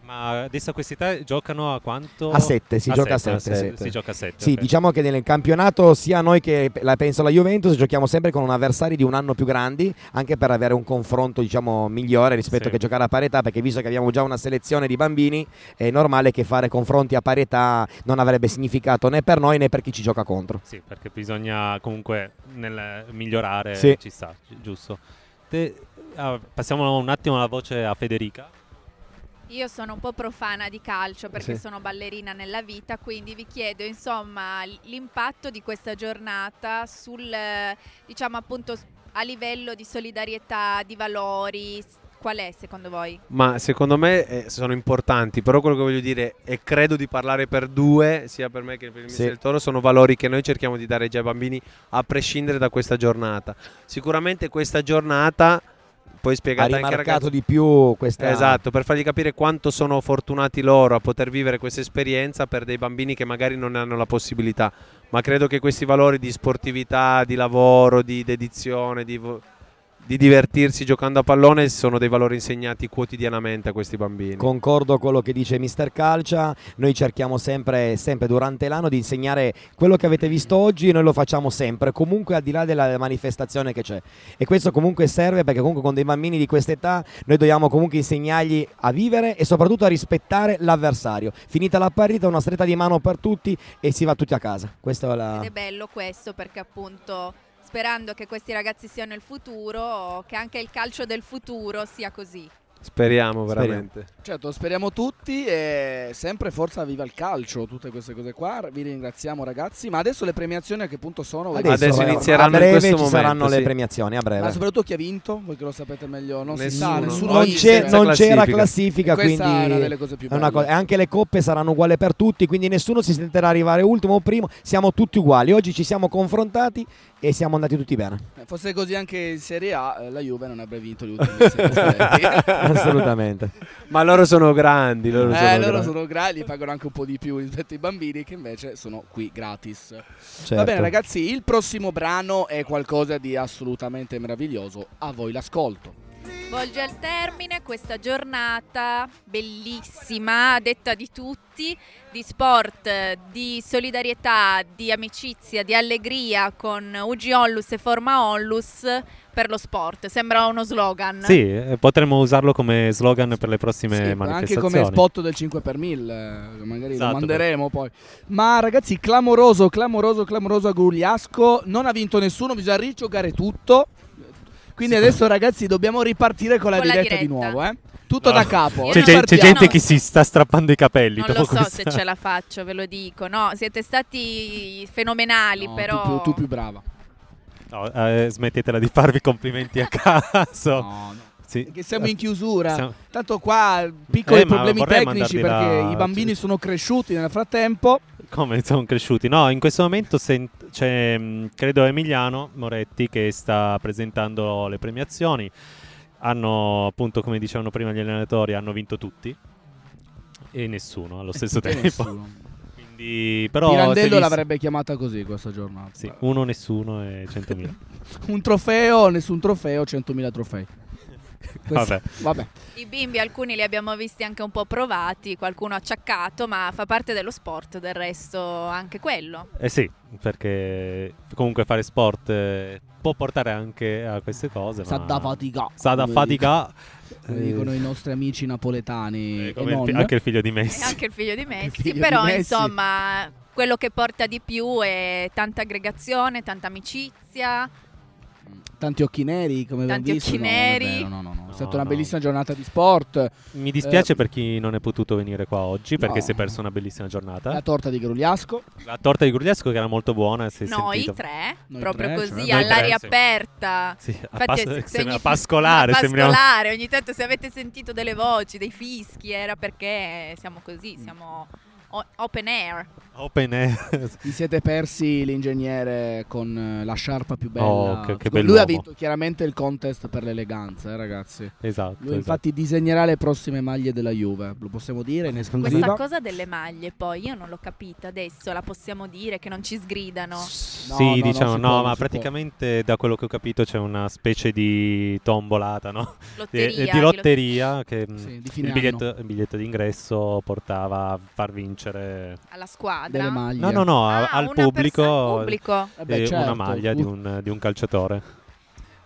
Ma adesso a quest'età giocano a quanto? A 7, si gioca a 7. Si gioca a 7. Sì, diciamo che nel campionato sia noi che la penso la Juventus giochiamo sempre con un avversari di un anno più grandi, anche per avere un confronto diciamo migliore rispetto Sì. che giocare a parità, perché visto che abbiamo già una selezione di bambini, è normale che fare confronti a parità non avrebbe significato né per noi né per chi ci gioca contro. Sì, perché bisogna comunque nel migliorare, Sì. ci sta, gi- giusto. Te- ah, passiamo un attimo la voce a Federica. Io sono un po' profana di calcio perché Sì. sono ballerina nella vita, quindi vi chiedo insomma l'impatto di questa giornata sul diciamo appunto a livello di solidarietà, di valori, qual è secondo voi? Ma secondo me eh, sono importanti, però quello che voglio dire, e credo di parlare per due, sia per me che per il Sì. Del Toro, sono valori che noi cerchiamo di dare già ai bambini a prescindere da questa giornata. Sicuramente questa giornata, poi Ha spiegate anche ragazzi... di più questa... Esatto, per fargli capire quanto sono fortunati loro a poter vivere questa esperienza per dei bambini che magari non ne hanno la possibilità. Ma credo che questi valori di sportività, di lavoro, di dedizione, di, di divertirsi giocando a pallone sono dei valori insegnati quotidianamente a questi bambini. Concordo con quello che dice Mister Calcia, noi cerchiamo sempre, sempre durante l'anno di insegnare quello che avete visto oggi, noi lo facciamo sempre, comunque al di là della manifestazione che c'è. E questo comunque serve perché comunque con dei bambini di questa età noi dobbiamo comunque insegnargli a vivere e soprattutto a rispettare l'avversario. Finita la partita, una stretta di mano per tutti e si va tutti a casa. Questa è la... Ed è bello questo perché appunto sperando che questi ragazzi siano il futuro, che anche il calcio del futuro sia così. Speriamo Speriamo. veramente. Certo, speriamo tutti e sempre forza viva il calcio, tutte queste cose qua. Vi ringraziamo ragazzi, ma adesso le premiazioni a che punto sono? Adesso eh, inizieranno a in breve questo ci momento, saranno le sì. premiazioni, a breve. Ma soprattutto chi ha vinto, voi che lo sapete meglio, non si sa, Nessuno. nessuno non, c'è- non c'era classifica. classifica, Questa quindi è una delle cose più belle. co- e anche le coppe saranno uguali per tutti, quindi nessuno si sentirà arrivare ultimo o primo, siamo tutti uguali. Oggi ci siamo confrontati e siamo andati tutti bene. Eh, Fosse così anche in Serie A, eh, la Juve non avrebbe vinto gli ultimi sei scoretti. Assolutamente. Ma loro sono grandi. Loro eh, sono loro grandi. sono grandi, pagano anche un po' di più rispetto ai bambini che invece sono qui gratis. Va Certo. bene ragazzi, il prossimo brano è qualcosa di assolutamente meraviglioso. A voi l'ascolto. Volge al termine questa giornata bellissima, a detta di tutti, di sport, di solidarietà, di amicizia, di allegria con UG Onlus e Forma Onlus per lo sport. Sembra uno slogan. Sì, eh, potremmo usarlo come slogan per le prossime Sì, anche manifestazioni. come spot del 5 per 1000, eh, magari Esatto, lo manderemo poi. Ma ragazzi, clamoroso, clamoroso, clamoroso a Grugliasco. Non ha vinto nessuno, bisogna rigiocare tutto. Quindi adesso ragazzi dobbiamo ripartire con la, Con la diretta, di diretta. nuovo, eh? Tutto No. da capo. C'è, c'è- gente che si sta strappando i capelli. Non dopo lo so questa- se ce la faccio, ve lo dico. No, siete stati fenomenali, No, però tu, più, tu più brava. No, eh, smettetela di farvi complimenti a caso. Sì. Che siamo in chiusura. Siamo- Tanto qua piccoli Eh, problemi tecnici perché la- i bambini sono cresciuti nel frattempo. Come sono cresciuti? No, in questo momento sen- c'è, mh, credo, Emiliano Moretti che sta presentando le premiazioni. Hanno, appunto, come dicevano prima gli allenatori, hanno vinto tutti e nessuno allo stesso tempo. nessuno. Quindi, però, Pirandello l'avrebbe chiamata così questa giornata. Sì, uno, nessuno e 100.000. Un trofeo, nessun trofeo, 100.000 trofei. Vabbè. Vabbè. I bimbi alcuni li abbiamo visti anche un po' provati, qualcuno acciaccato, ma fa parte dello sport, del resto anche quello. Eh sì, perché comunque fare sport eh, può portare anche a queste cose. Sa ma- da fatica. Sa da fatica. Come Eh, dicono i nostri amici napoletani. e come il fi- anche il figlio di Messi. anche il figlio di Messi, figlio di però Messi. insomma quello che porta di più è tanta aggregazione, tanta amicizia. Tanti occhi neri, come Tanti visto. occhi no, neri. no, no, no. È stata No, una no. bellissima giornata di sport. Mi dispiace Eh, per chi non è potuto venire qua oggi perché No. si è perso una bellissima giornata. La torta di Grugliasco. La torta di Grugliasco che era molto buona. Noi sentito. tre, Noi proprio tre, così, cioè. All'aria tre, aperta. Sì, a Infatti, pas- se- ogni- pascolare, a sembriamo- pascolare, ogni tanto se avete sentito delle voci, dei fischi, era perché siamo così, siamo o- open air. Open air. Vi siete persi l'ingegnere con eh, la sciarpa più bella. Oh, che- che Lui ha vinto chiaramente il contest per l'eleganza, eh, ragazzi. Esatto. Lui infatti disegnerà le prossime maglie della Juve, lo possiamo dire in Questa esclusiva. cosa delle maglie, poi io non l'ho capita adesso, la possiamo dire che non ci sgridano. sì, no, diciamo, no, può, ma si può. praticamente da quello che ho capito c'è una specie di tombolata, no? Lotteria, di, di di lotteria che Sì, di fine il, biglietto, il biglietto d'ingresso portava a far vincere Alla squadra. Delle maglie. No, no, no, Ah, al pubblico, perso- al pubblico. Eh beh, eh, certo. una maglia di un, di un calciatore.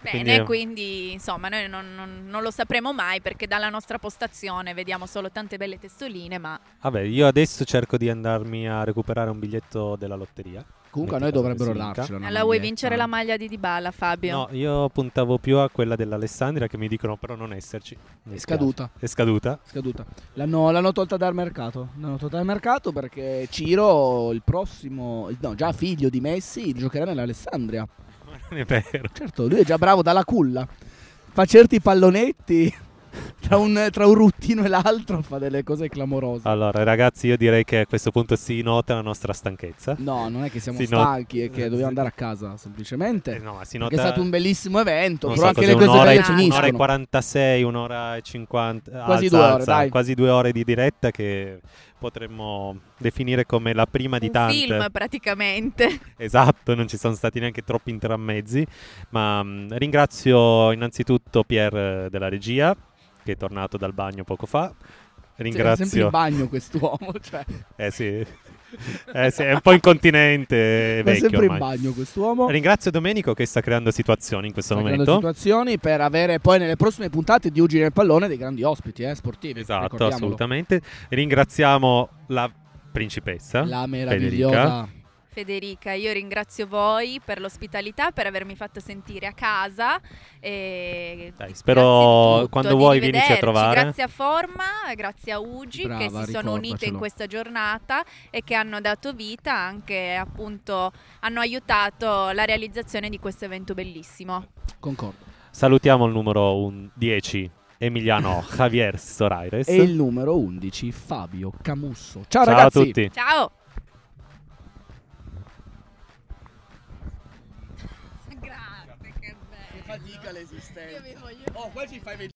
Bene, Quindi, quindi, insomma noi non, non- non lo sapremo mai perché dalla nostra postazione vediamo solo tante belle testoline, ma Vabbè, io adesso cerco di andarmi a recuperare un biglietto della lotteria. Comunque a noi dovrebbero darcela. una la vuoi vincere la maglia di Dybala, Fabio? No, io puntavo più a quella dell'Alessandria che mi dicono però non esserci. Mi È scaduta. È scaduta. Scaduta. L'hanno, l'hanno tolta dal mercato. L'hanno tolta dal mercato perché Ciro, il prossimo, no, già figlio di Messi, giocherà nell'Alessandria. Non è vero. Certo, lui è già bravo dalla culla. Fa certi pallonetti. Tra un, tra un ruttino e l'altro fa delle cose clamorose. Allora, ragazzi, io direi che a questo punto si nota la nostra stanchezza. No, non è che siamo Si not- stanchi e che dobbiamo andare a casa, semplicemente. Eh, no, si nota- è stato un bellissimo evento, Non però so anche le cose un'ora belle e- finiscono. Un'ora e 46, un'ora e 50. Quasi alza, due ore, alza, dai. Quasi due ore di diretta che potremmo definire come la prima di Un tante. film praticamente. Esatto, non ci sono stati neanche troppi intermezzi, ma mh, ringrazio innanzitutto Pier eh, della regia che è tornato dal bagno poco fa. Cioè, è sempre in Ringrazio bagno quest'uomo, cioè. Eh sì. Eh sì, è un po' incontinente, è È vecchio sempre in ormai. bagno quest'uomo. Ringrazio Domenico che sta creando situazioni in questo Sta creando momento. situazioni per avere poi nelle prossime puntate di Ugine nel pallone dei grandi ospiti eh, sportivi. Esatto, assolutamente. Ringraziamo la principessa La meravigliosa Federica, io ringrazio voi per l'ospitalità, per avermi fatto sentire a casa. E Dai, spero tutto, quando vuoi vienici a trovare. Grazie a Forma, grazie a Ugi Brava, che si sono unite in questa giornata e che hanno dato vita anche appunto hanno aiutato la realizzazione di questo evento bellissimo. Concordo. Salutiamo il numero un- 10 Emiliano Javier Soraires. E il numero 11 Fabio Camusso. Ciao, Ciao a ragazzi. tutti. Ciao! Fatica l'esistenza. Oh, qua ci fai